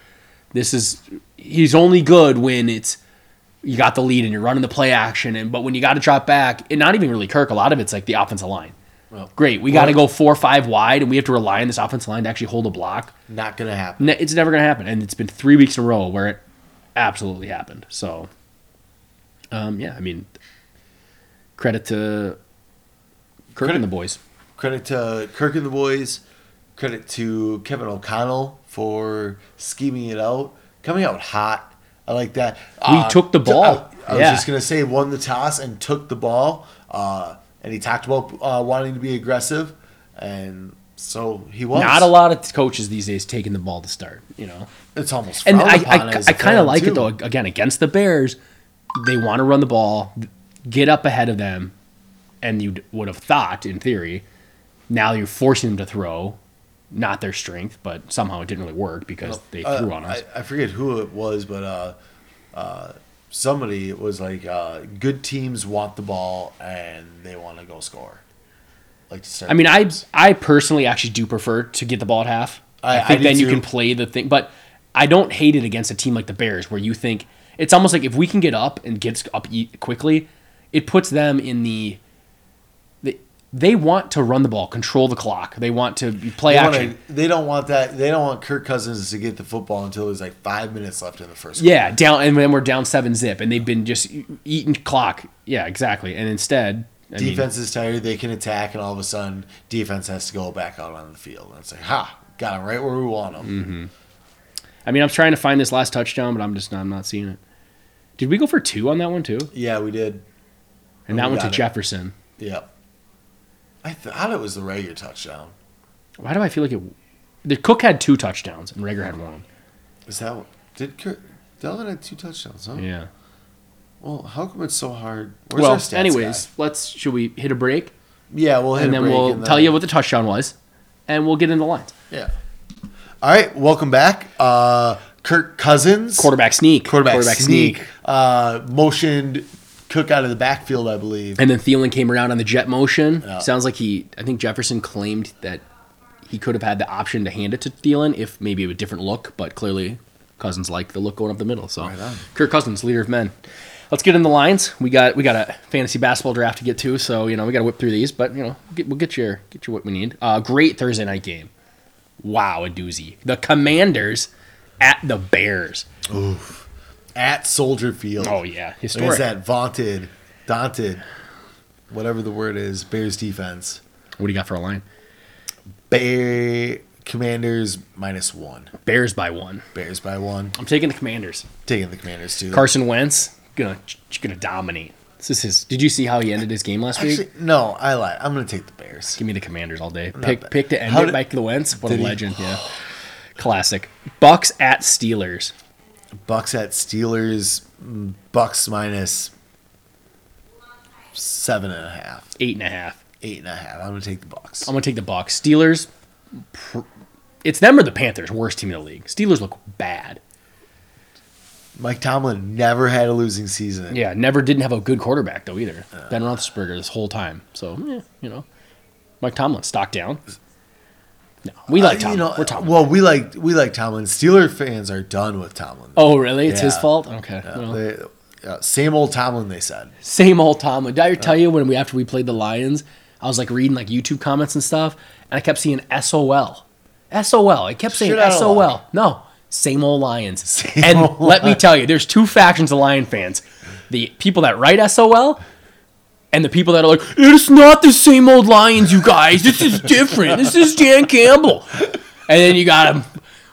this is. He's only good when it's you got the lead and you're running the play action, and but when you got to drop back, and not even really Kirk, a lot of it's like the offensive line. Well, Great, we got to go four or five wide, and we have to rely on this offensive line to actually hold a block. Not going to happen. Ne- It's never going to happen, and it's been three weeks in a row where it absolutely happened. So, um, yeah, I mean, credit to Kirk Credit- and the boys. Credit to Kirk and the boys. Credit to Kevin O'Connell for scheming it out. Coming out hot. I like that. We took the ball. I, I Yeah. was just going to say, won the toss and took the ball. Uh, and he talked about uh, wanting to be aggressive. And so he was. Not a lot of coaches these days taking the ball to start. You know, It's almost and I I, I kind of like too. it though. Again, against the Bears, they want to run the ball, get up ahead of them, and you would have thought, in theory, now you're forcing them to throw. Not their strength, but somehow it didn't really work because they Uh, threw on us. I, I forget who it was, but uh, uh, somebody was like, uh, "Good teams want the ball and they want to go score." Like to start I mean, I. I personally actually do prefer to get the ball at half. I, I- I think do then you too. can play the thing, but I don't hate it against a team like the Bears where you think it's almost like if we can get up and get up quickly, it puts them in the. They, want to run the ball, control the clock. They want to play They, action. wanna, they don't want that. They don't want Kirk Cousins to get the football until there's like five minutes left in the first. Yeah, down and then we're down seven zip, and they've been just eating clock. Yeah, exactly. And instead, I mean, defense is tired. They can attack, and all of a sudden, defense has to go back out on the field. And it's like, ha, got him right where we want him. Mm-hmm. I mean, I'm trying to find this last touchdown, but I'm just I'm not seeing it. Did we go for two on that one too? Yeah, we did. And that We went to it. Jefferson. Yep. I thought it was the Reagor touchdown. Why do I feel like it? The Cook had two touchdowns and Reagor had one. Is that did Kirk? Dalvin had two touchdowns, huh? Yeah. Well, how come it's so hard? Where's well, anyways, guy? let's should we hit a break yeah, we'll hit a break. and then we'll and tell you what the touchdown was, and we'll get into the lines. Yeah. All right, welcome back. Uh, Kirk Cousins, Quarterback sneak. quarterback, sneak, Uh, motioned Cook out of the backfield, I believe. And then Thielen came around on the jet motion. Yeah. Sounds like he. I think Jefferson claimed that he could have had the option to hand it to Thielen if maybe a different look, but clearly Cousins liked the look going up the middle. So Right. Kirk Cousins, leader of men. Let's get in the lines. We got we got a fantasy basketball draft to get to, so you know we got to whip through these. But you know get, we'll get you get you what we need. Uh, great Thursday night game. Wow, a doozy. The Commanders at the Bears. At Soldier Field. Oh yeah, historic. that vaunted, daunted, whatever the word is, Bears defense. What do you got for a line? Bear Commanders minus one. Bears by one. Bears by one. I'm taking the Commanders. Taking the Commanders too. Carson Wentz gonna gonna dominate. This is his. Did you see how he ended his game last Actually, week? no, I lied. I'm to take the Bears. Give me the Commanders all day. Pick bad. pick to end How it did- by the Wentz. What a did he- legend! Yeah, classic. Bucks at Steelers. Bucks at Steelers. Bucks minus seven and a half, Eight and a half. eight and a half. I'm going to take the Bucks. I'm gonna take the Bucks. Steelers. It's them or the Panthers. Worst team in the league. Steelers look bad. Mike Tomlin never had a losing season. Yeah, never didn't have a good quarterback though either. Uh. Ben Roethlisberger this whole time. So yeah, you know, Mike Tomlin stock down. No, we like Uh, Tomlin. You know, We're Tomlin. well, we like we like Tomlin. Steeler fans are done with Tomlin. oh really? It's his fault. Okay. Yeah, well. they- yeah, same old Tomlin. They said. Same old Tomlin. Did I tell you when we after we played the Lions, I was like reading like YouTube comments and stuff, and I kept seeing SOL, SOL. I kept saying Shit SOL. No, same old Lions. Same and old let me tell you, there's two factions of Lion fans: the people that write SOL. And the people that are like, it's not the same old Lions, you guys. This is different. This is Dan Campbell. And then you got him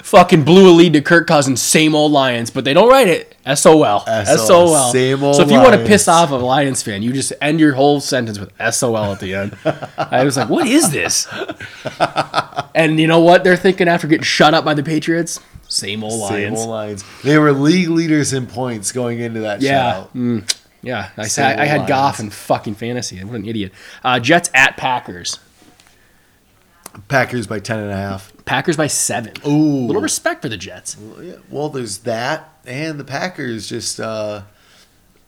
fucking blew a lead to Kirk Cousins, same old Lions, but they don't write it SOL. SOL. Same old so if you want to piss off a Lions fan, you just end your whole sentence with SOL at the end. I was like, what is this? and you know what they're thinking after getting shut up by the Patriots? Same old Lions. Same old Lions. They were league leaders in points going into that Yeah. show. Mm. Yeah. I, said, I old had Lions. Goff in fucking fantasy. What an idiot. Uh, Jets at Packers. Packers by ten and a half. Packers by seven. Ooh. little respect for the Jets. Well, there's that, and the Packers just uh,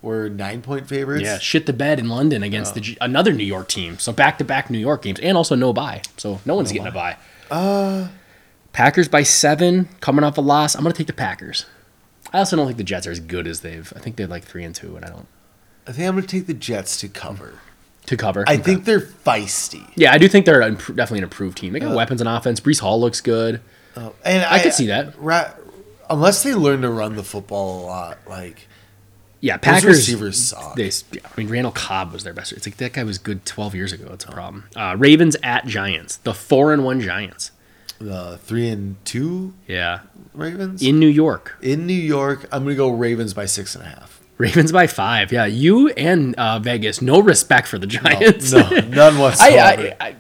were nine point favorites. Yeah, shit the bed in London against the G- another New York team. So back to back New York games, and also no buy. So no one's getting a buy. Uh, Packers by seven, coming off a loss. I'm gonna take the Packers. I also don't think the Jets are as good as they've. I think they're like three and two, and I don't I think I'm going to take the Jets to cover. to cover. I Okay. think they're feisty. Yeah, I do think they're an, definitely an improved team. They got weapons on offense. Breece Hall looks good. Oh, and I could see that. Ra- unless they learn to run the football a lot, like Yeah, Packers. receivers suck. They, yeah, I mean, Randall Cobb was their best. It's like that guy was good 12 years ago. That's a problem. Uh, Ravens at Giants. The four and one Giants. the three and two Yeah, Ravens in New York. in New York. I'm going to go Ravens by six and a half. Ravens by five. Yeah, you and uh, Vegas, no respect for the Giants. No, none whatsoever. I, I, I,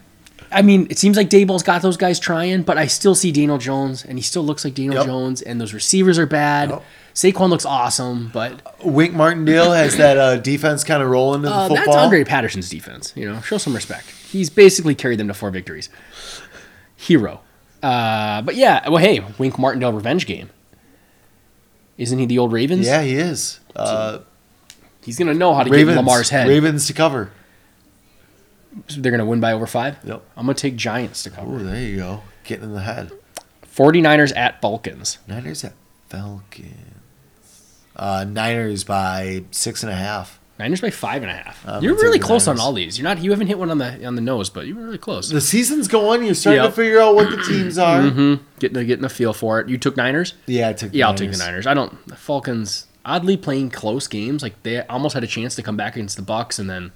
I mean, it seems like Daboll's got those guys trying, but I still see Daniel Jones, and he still looks like Daniel Yep. Jones, and those receivers are bad. Yep. Saquon looks awesome, but Wink Martindale has that uh, defense kind of rolling in the uh, football. that's Andre Patterson's defense. You know, show some respect. He's basically carried them to four victories. Hero. Uh, but yeah, well, hey, Wink Martindale revenge game. Isn't he the old Ravens? Yeah, he is. Uh, He's gonna know how to Ravens. get Lamar's head. Ravens to cover. They're gonna win by over five. Yep. I'm gonna take Giants to cover. Oh, there you go. Getting in the head. 49ers at Falcons. Niners at Falcons. Uh, Niners by six and a half. Niners by five and a half. I'm You're really close on all these. You're not. You haven't hit one on the on the nose, but you were really close. The season's going. You're starting Yep. to figure out what the teams are. Mm-hmm. Getting a, getting a feel for it. You took Niners. Yeah, I took. Yeah, I'll take the Niners. I don't. The Falcons oddly playing close games. Like they almost had a chance to come back against the Bucks, and then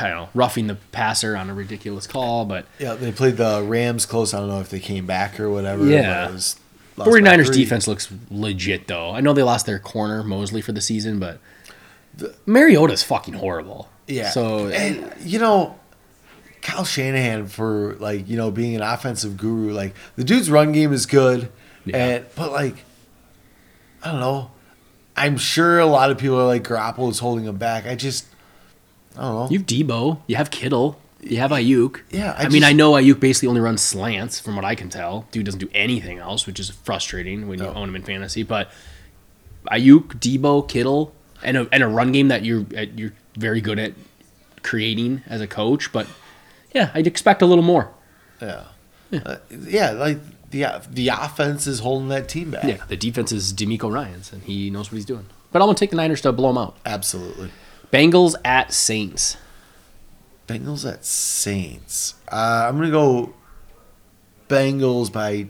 I don't know, roughing the passer on a ridiculous call. But Yeah, they played the Rams close. I don't know if they came back or whatever. Yeah. but it was 49ers defense looks legit though. I know they lost their corner Mosley for the season, but Mariota's fucking horrible. Yeah. So and you know, Kyle Shanahan for like you know being an offensive guru, like the dude's run game is good, Yeah. and but like I don't know. I'm sure a lot of people are like Garoppolo is holding him back. I just I don't know. you have Debo, you have Kittle, you have Aiyuk. Yeah, I I, mean, just- I know Aiyuk basically only runs slants, from what I can tell. Dude doesn't do anything else, which is frustrating when you own him in fantasy. But Aiyuk, Debo, Kittle, and a, and a run game that you're uh, you're very good at creating as a coach. But yeah, I'd expect a little more. yeah, Uh, yeah, like the the offense is holding that team back. Yeah, the defense is DeMeco Ryans, and he knows what he's doing. But I'm gonna take the Niners to blow them out. absolutely. Bengals at Saints. Bengals at Saints. Uh, I'm gonna go Bengals by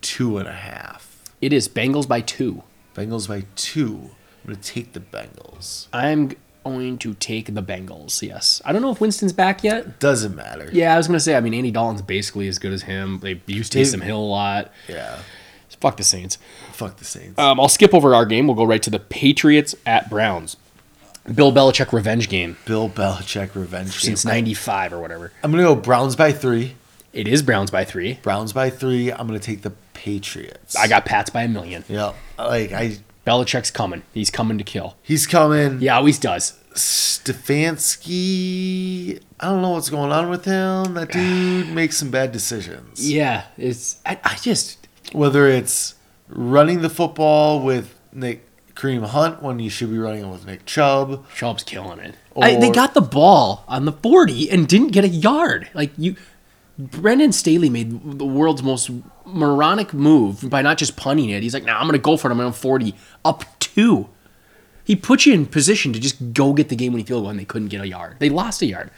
two and a half. It is Bengals by two. Bengals by two. I'm gonna take the Bengals. I'm going to take the Bengals. Yes, I don't know if Winston's back yet. Doesn't matter. Yeah, I was gonna say. I mean, Andy Dalton's basically as good as him. They used Taysom Hill a lot. Yeah. Fuck the Saints. Fuck the Saints. Um, I'll skip over our game. We'll go right to the Patriots at Browns. Bill Belichick revenge game Bill Belichick revenge Game. since game. '95 or whatever. I'm gonna go Browns by three. It is Browns by three. Browns by three. I'm gonna take the Patriots. I got Pats by a million. Yeah. Like I. Belichick's coming. He's coming to kill. He's coming. He always does. Stefanski. I don't know what's going on with him. That dude makes some bad decisions. Yeah, it's. I, I just. whether it's running the football with Nick Kareem Hunt when you should be running it with Nick Chubb. Chubb's killing it. I, they got the ball on the 40 and didn't get a yard. Like you, Brandon Staley made the world's most moronic move by not just punting it. He's like, "Nah, I'm gonna go for it. I'm on 40 up two." He put you in position to just go get the game when you feel when they couldn't get a yard. They lost a yard.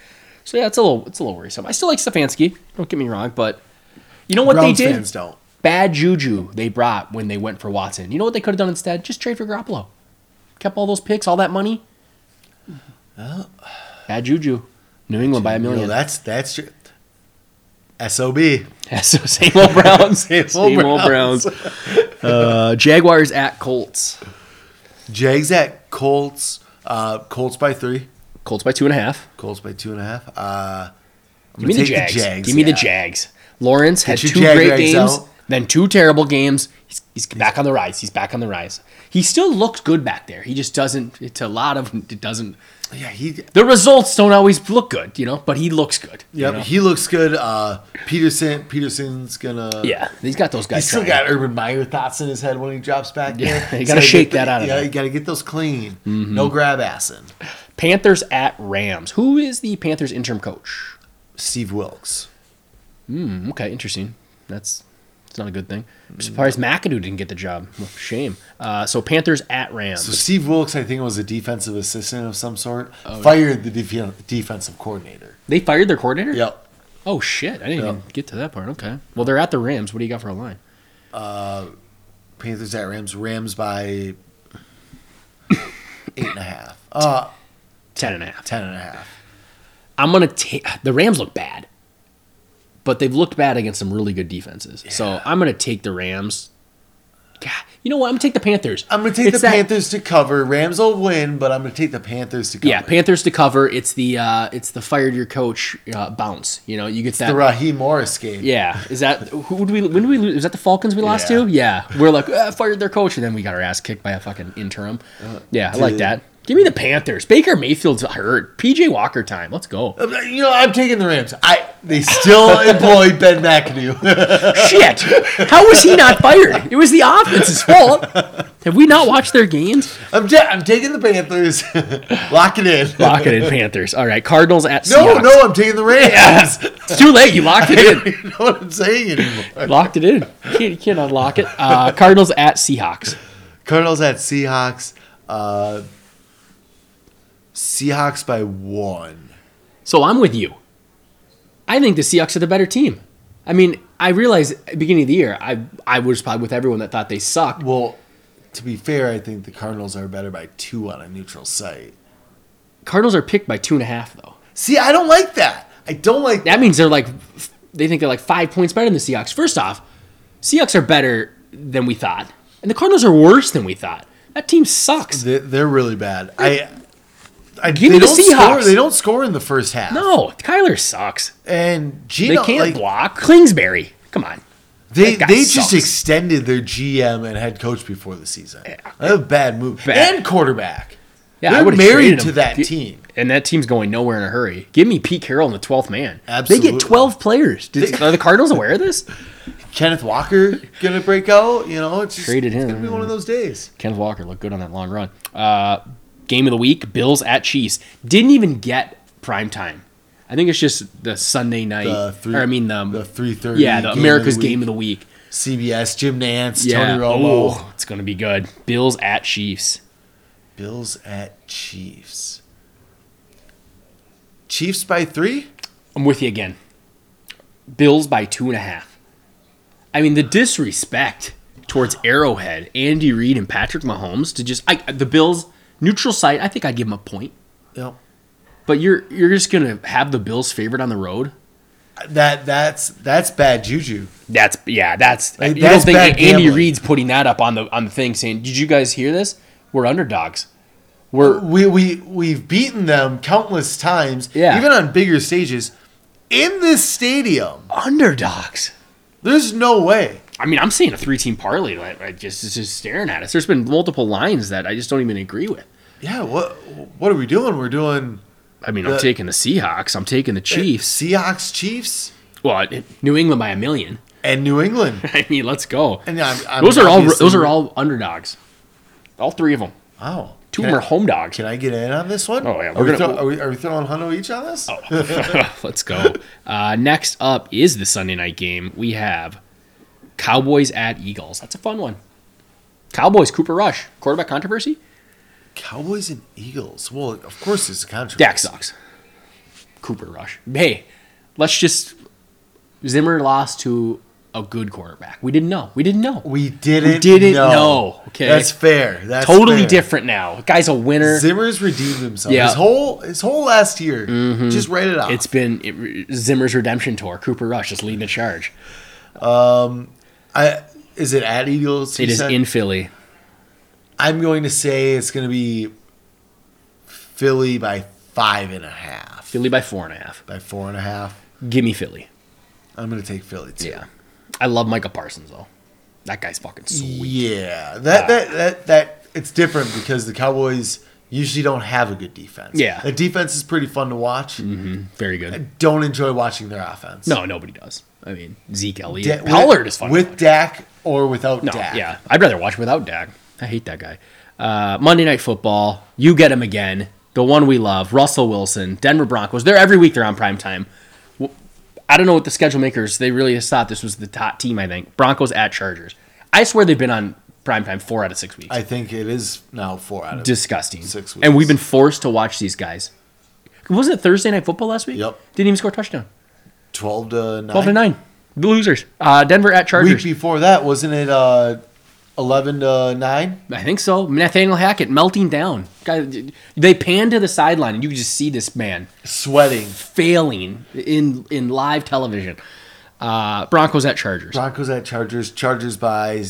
So yeah, it's a little it's a little worrisome. I still like Stefanski. Don't get me wrong, but you know what Browns they did? fans don't. Bad juju they brought when they went for Watson. You know what they could have done instead? Just trade for Garoppolo. Kept all those picks, all that money. Oh. Bad juju. New England by a million. that's that's true. Sob. so same old Browns. Same same, old old Browns. uh, Jaguars at Colts. Jags at Colts. Uh, Colts by three. Colts by two and a half. Colts by two and a half. Uh, Give me gonna the Jags. Give me the. Jags. Lawrence had two Jag great games, out. then two terrible games. He's, he's back on the rise. He's back on the rise. He still looks good back there. He just doesn't. It's a lot of. It doesn't. Yeah, he. The results don't always look good, you know, but he looks good. you know? he looks good. Uh, Pederson. Pederson's gonna. yeah, he's got those guys. He's still got Urban Meyer thoughts in his head when he drops back Yeah, there. you He's gotta shake get that out of him. Yeah, you gotta get those clean. No grab assing. Panthers at Rams. Who is the Panthers interim coach? Steve Wilks. Hmm, okay, interesting. That's that's not a good thing. I'm surprised McAdoo didn't get the job. Well, shame. Uh, so Panthers at Rams. So Steve Wilks, I think, was a defensive assistant of some sort. Oh, fired the def- defensive coordinator. they fired their coordinator. Yep. Oh shit! I didn't Yeah. even get to that part. Okay. Well, they're at the Rams. What do you got for a line? Panthers at Rams. Rams by eight and a half. Uh, Ten and a half. ten and a half. I'm gonna take the Rams. Look bad, but they've looked bad against some really good defenses. So I'm gonna take the Rams. God, you know what? I'm gonna take the Panthers. I'm gonna take It's the that- Panthers to cover. Rams will win, but I'm gonna take the Panthers to cover. Yeah, Panthers to cover. It's the uh, it's the fired your coach uh, bounce. You know, you get that. the Raheem Morris game. Yeah, is that who did we? When did we lose? Was that the Falcons we lost Yeah. to? Yeah, we're like ah, fired their coach, and then we got our ass kicked by a fucking interim. Yeah, I like that. Give me the Panthers. Baker Mayfield's hurt. PJ Walker time. Let's go. You know, I'm taking the Rams. I They still employed Ben McAdoo. Shit! How was he not fired? It was the offense's fault. Have we not watched their games? I'm, ta- I'm taking the Panthers. Lock it in. Lock it in, Panthers. All right, Cardinals at No, Seahawks. no, I'm taking the Rams. It's too late. You locked it I in. don't even know what I'm saying anymore. Locked it in. You can't, you can't unlock it. Uh, Cardinals at Seahawks. Cardinals at Seahawks. Uh, Seahawks by one. So I'm with you. I think the Seahawks are the better team. I mean, I realize at the beginning of the year, I I was probably with everyone that thought they sucked. Well, to be fair, I think the Cardinals are better by two on a neutral site. Cardinals are picked by two and a half, though. See, I don't like that. I don't like That means they're like, they think they're like five points better than the Seahawks. First off, Seahawks are better than we thought, and the Cardinals are worse than we thought. That team sucks. They're really bad. I, I Give they me the don't Score, Seahawks. they don't score in the first half. No, Kyler sucks. and They can't like, block. Kingsbury, come on. they they just extended their GM and head coach before the season. That's a bad move. Bad. And quarterback. Yeah, I They're married to that You- team. And that team's going nowhere in a hurry. Give me Pete Carroll in the 12th man. Absolutely, they get 12 players. Did- are the Cardinals aware of this? Kenneth Walker gonna break out. You know, it's just, Traded it's him. gonna be one of those days. Kenneth Walker looked good on that long run. Uh, game of the week: Bills at Chiefs. Didn't even get prime time. I think it's just the Sunday night. The three, or I mean the, the three thirty. yeah the America's game of the week. CBS. Jim Nantz. Yeah, Tony Romo. oh, it's gonna be good. Bills at Chiefs. Bills at Chiefs. Chiefs by three. I'm with you again. Bills by two and a half. I mean the disrespect towards Arrowhead, Andy Reid, and Patrick Mahomes to just I, the Bills neutral site. I think I'd give them a point. Yep. But you're you're just gonna have the Bills favored on the road. That that's that's bad juju. That's yeah. That's Like, you that's don't think bad Andy. Reid's putting that up on the on the thing saying, "Did you guys hear this? We're underdogs. We're uh, We we we've beaten them countless times. Yeah. Even on bigger stages. In this stadium, underdogs." there's no way. I mean, I'm seeing a three team parlay. Like, I just it's just staring at us. There's been multiple lines that I just don't even agree with. Yeah. What what are we doing? We're doing I mean, I'm taking the Seahawks. I'm taking the Chiefs. Seahawks, Chiefs, Well, it- New England by a million. and New England. I mean, let's go. And I'm, I'm those are all those are all underdogs. All three of them. Wow. Two Can of them are home dogs. Can I get in on this one? Oh, yeah, Are we're we, gonna- throw- are we, are we throwing Hundo each on this? Oh. Let's go. Uh, next up is the Sunday night game. We have Cowboys at Eagles. That's a fun one. Cowboys, Cooper Rush, quarterback controversy. Cowboys and Eagles. Well, of course, it's a controversy. Dak sucks. Cooper Rush. Hey, let's just. Zimmer lost to a good quarterback. We didn't know. We didn't know. We didn't. We didn't know. know, okay? that's fair. That's totally fair. different now. Guy's a winner. Zimmer's redeemed himself. Yeah. Mm-hmm. His whole his whole last year. Just write it off. It's been it, Zimmer's redemption tour. Cooper Rush is leading the charge. Um, I is it at Eagles? It is said? in Philly. I'm going to say it's going to be Philly by five and a half. Philly by four and a half. by four and a half. Give me Philly. I'm going to take Philly too. Yeah. I love Micah Parsons though. That guy's fucking sweet. Yeah, that, that that that it's different because the Cowboys usually don't have a good defense. Yeah. the defense is pretty fun to watch. Mm-hmm. Very good. I Don't enjoy watching their offense. No, nobody does. I mean, Zeke Elliott. Da- Pollard with, is fun. to with. Dak or without no, Dak. yeah. I'd rather watch without Dak. I hate that guy. Uh, Monday Night Football. You get him again. The one we love. Russell Wilson. Denver Broncos. They're every week. They're on prime time. I don't know what the schedule makers. They really just thought this was the top team. I think Broncos at Chargers. I swear they've been on prime time four out of six weeks. I think it is now four out of Disgusting. Six weeks, And we've been forced to watch these guys. Wasn't it Thursday Night Football last week? Yep. Didn't even score a touchdown. twelve to nine. 12 to 9. The losers. Uh, Denver at Chargers. Week before that, wasn't it? Uh, Eleven to nine. I think so. Nathaniel Hackett melting down. Guy, they pan to the sideline, and you can just see this man Sweating. failing in in live television. Uh, Broncos at Chargers. Broncos at Chargers. Chargers by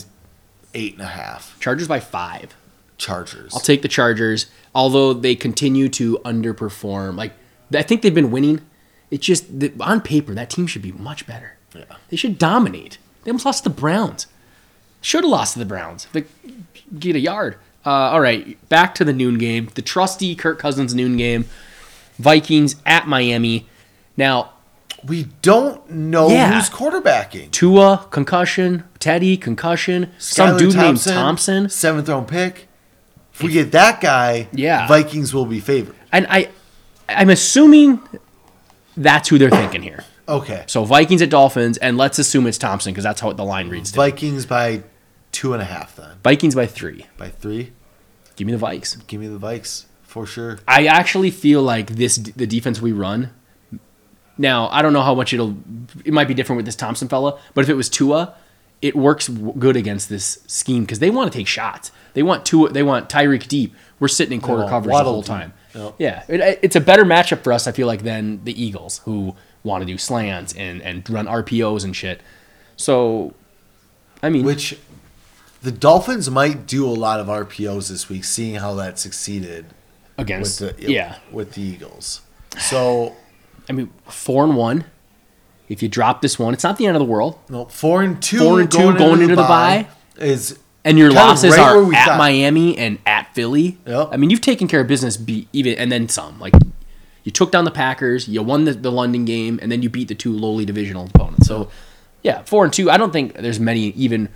eight and a half. Chargers by five. Chargers. I'll take the Chargers, although they continue to underperform. Like I think they've been winning. It's just that on paper that team should be much better. Yeah. They should dominate. They almost lost to the Browns. Should have lost to the Browns. They get a yard. Uh, all right, back to the noon game. The trusty Kirk Cousins noon game. Vikings at Miami. Now, We don't know Yeah. who's quarterbacking. Tua concussion, Teddy concussion, some dude named Thompson, seventh round pick. If we get that guy, Yeah. Vikings will be favored. and I, I'm assuming that's who they're thinking here. Okay, So Vikings at Dolphins, and let's assume it's Thompson because that's how the line reads. Vikings by two and a half. Then Vikings by three. by three, Give me the Vikes. give me the Vikes for sure. I actually feel like this the defense we run. Now I don't know how much it'll. It might be different with this Thompson fella, but if it was Tua, it works good against this scheme because they want to take shots. They want Tua. They want Tyreek deep. We're sitting in quarter coverage the whole time. Yep. Yeah, it, it's a better matchup for us. I feel like than the Eagles who want to do slants and and run RPOs and shit. So, I mean, Which the Dolphins might do a lot of RPOs this week, seeing how that succeeded with against the yeah, with the Eagles. So I mean four and one. If you drop this one, it's not the end of the world. no, four and two, Four and two going into the bye. is And your losses right are at thought. Miami and at Philly. Yep. I mean, you've taken care of business, be, even and then some. Like you took down the Packers, you won the, the London game, and then you beat the two lowly divisional opponents. So, yeah, four and two. I don't think there's many even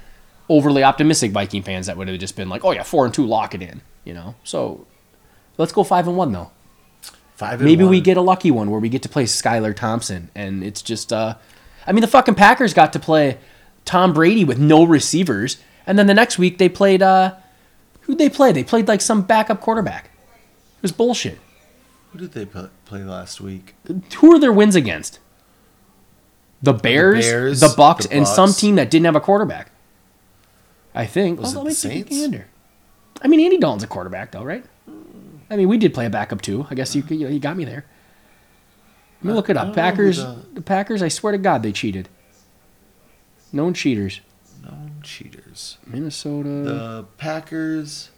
overly optimistic Viking fans that would have just been like, "Oh yeah, four and two, lock it in." You know. So let's go five and one though. five. And Maybe we get a lucky one where we get to play Skylar Thompson, and it's just, uh, I mean, the fucking Packers got to play Tom Brady with no receivers, and then the next week they played, uh, who'd they play? They played like some backup quarterback. It was bullshit. Who did they play last week? Who are their wins against? The Bears, the, Bears, Bucks, the and some team that didn't have a quarterback. I think. Was Oh, it the me take a Saints? gander. I mean, Andy Dalton's a quarterback, though, right? I mean, we did play a backup too. I guess you you, you got me there. Let me uh, look it up. know Packers, the- the Packers. I swear to God, they cheated. Known cheaters. Known cheaters. Minnesota. The Packers.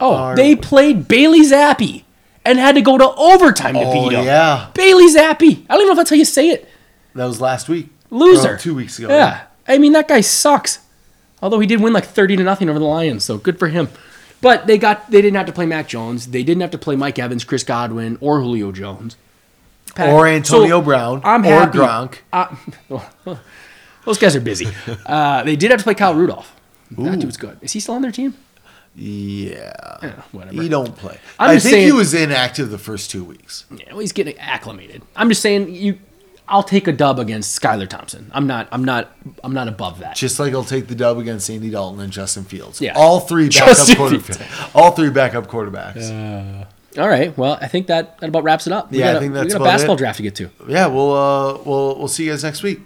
oh, are- they played Bailey Zappe and had to go to overtime to Oh beat him. yeah, Bailey Zappe. I don't even know if that's how you say it. that was last week. Loser. Or two weeks ago. Yeah. I mean, that guy sucks. Although he did win like 30 to nothing over the Lions, so good for him. But they got they didn't have to play Mac Jones. They didn't have to play Mike Evans, Chris Godwin, or Julio Jones. Pack- Or Antonio So, Brown. I'm or happy. Gronk. Uh, those guys are busy. Uh, they did have to play Kyle Rudolph. That Ooh. dude's good. Is he still on their team? Yeah. Yeah, whatever. He don't play. I'm I think he was inactive the first two weeks. Yeah, well, he's getting acclimated. I'm just saying you. I'll take a dub against Skylar Thompson. I'm not. I'm not. I'm not above that. Just like I'll take the dub against Andy Dalton and Justin Fields. Yeah. All three backup quarterbacks. All three backup quarterbacks. All right. Well, I think that, that about wraps it up. We Yeah, I got a- think we got a basketball it. draft to get to. Yeah, we'll uh we'll we'll see you guys next week.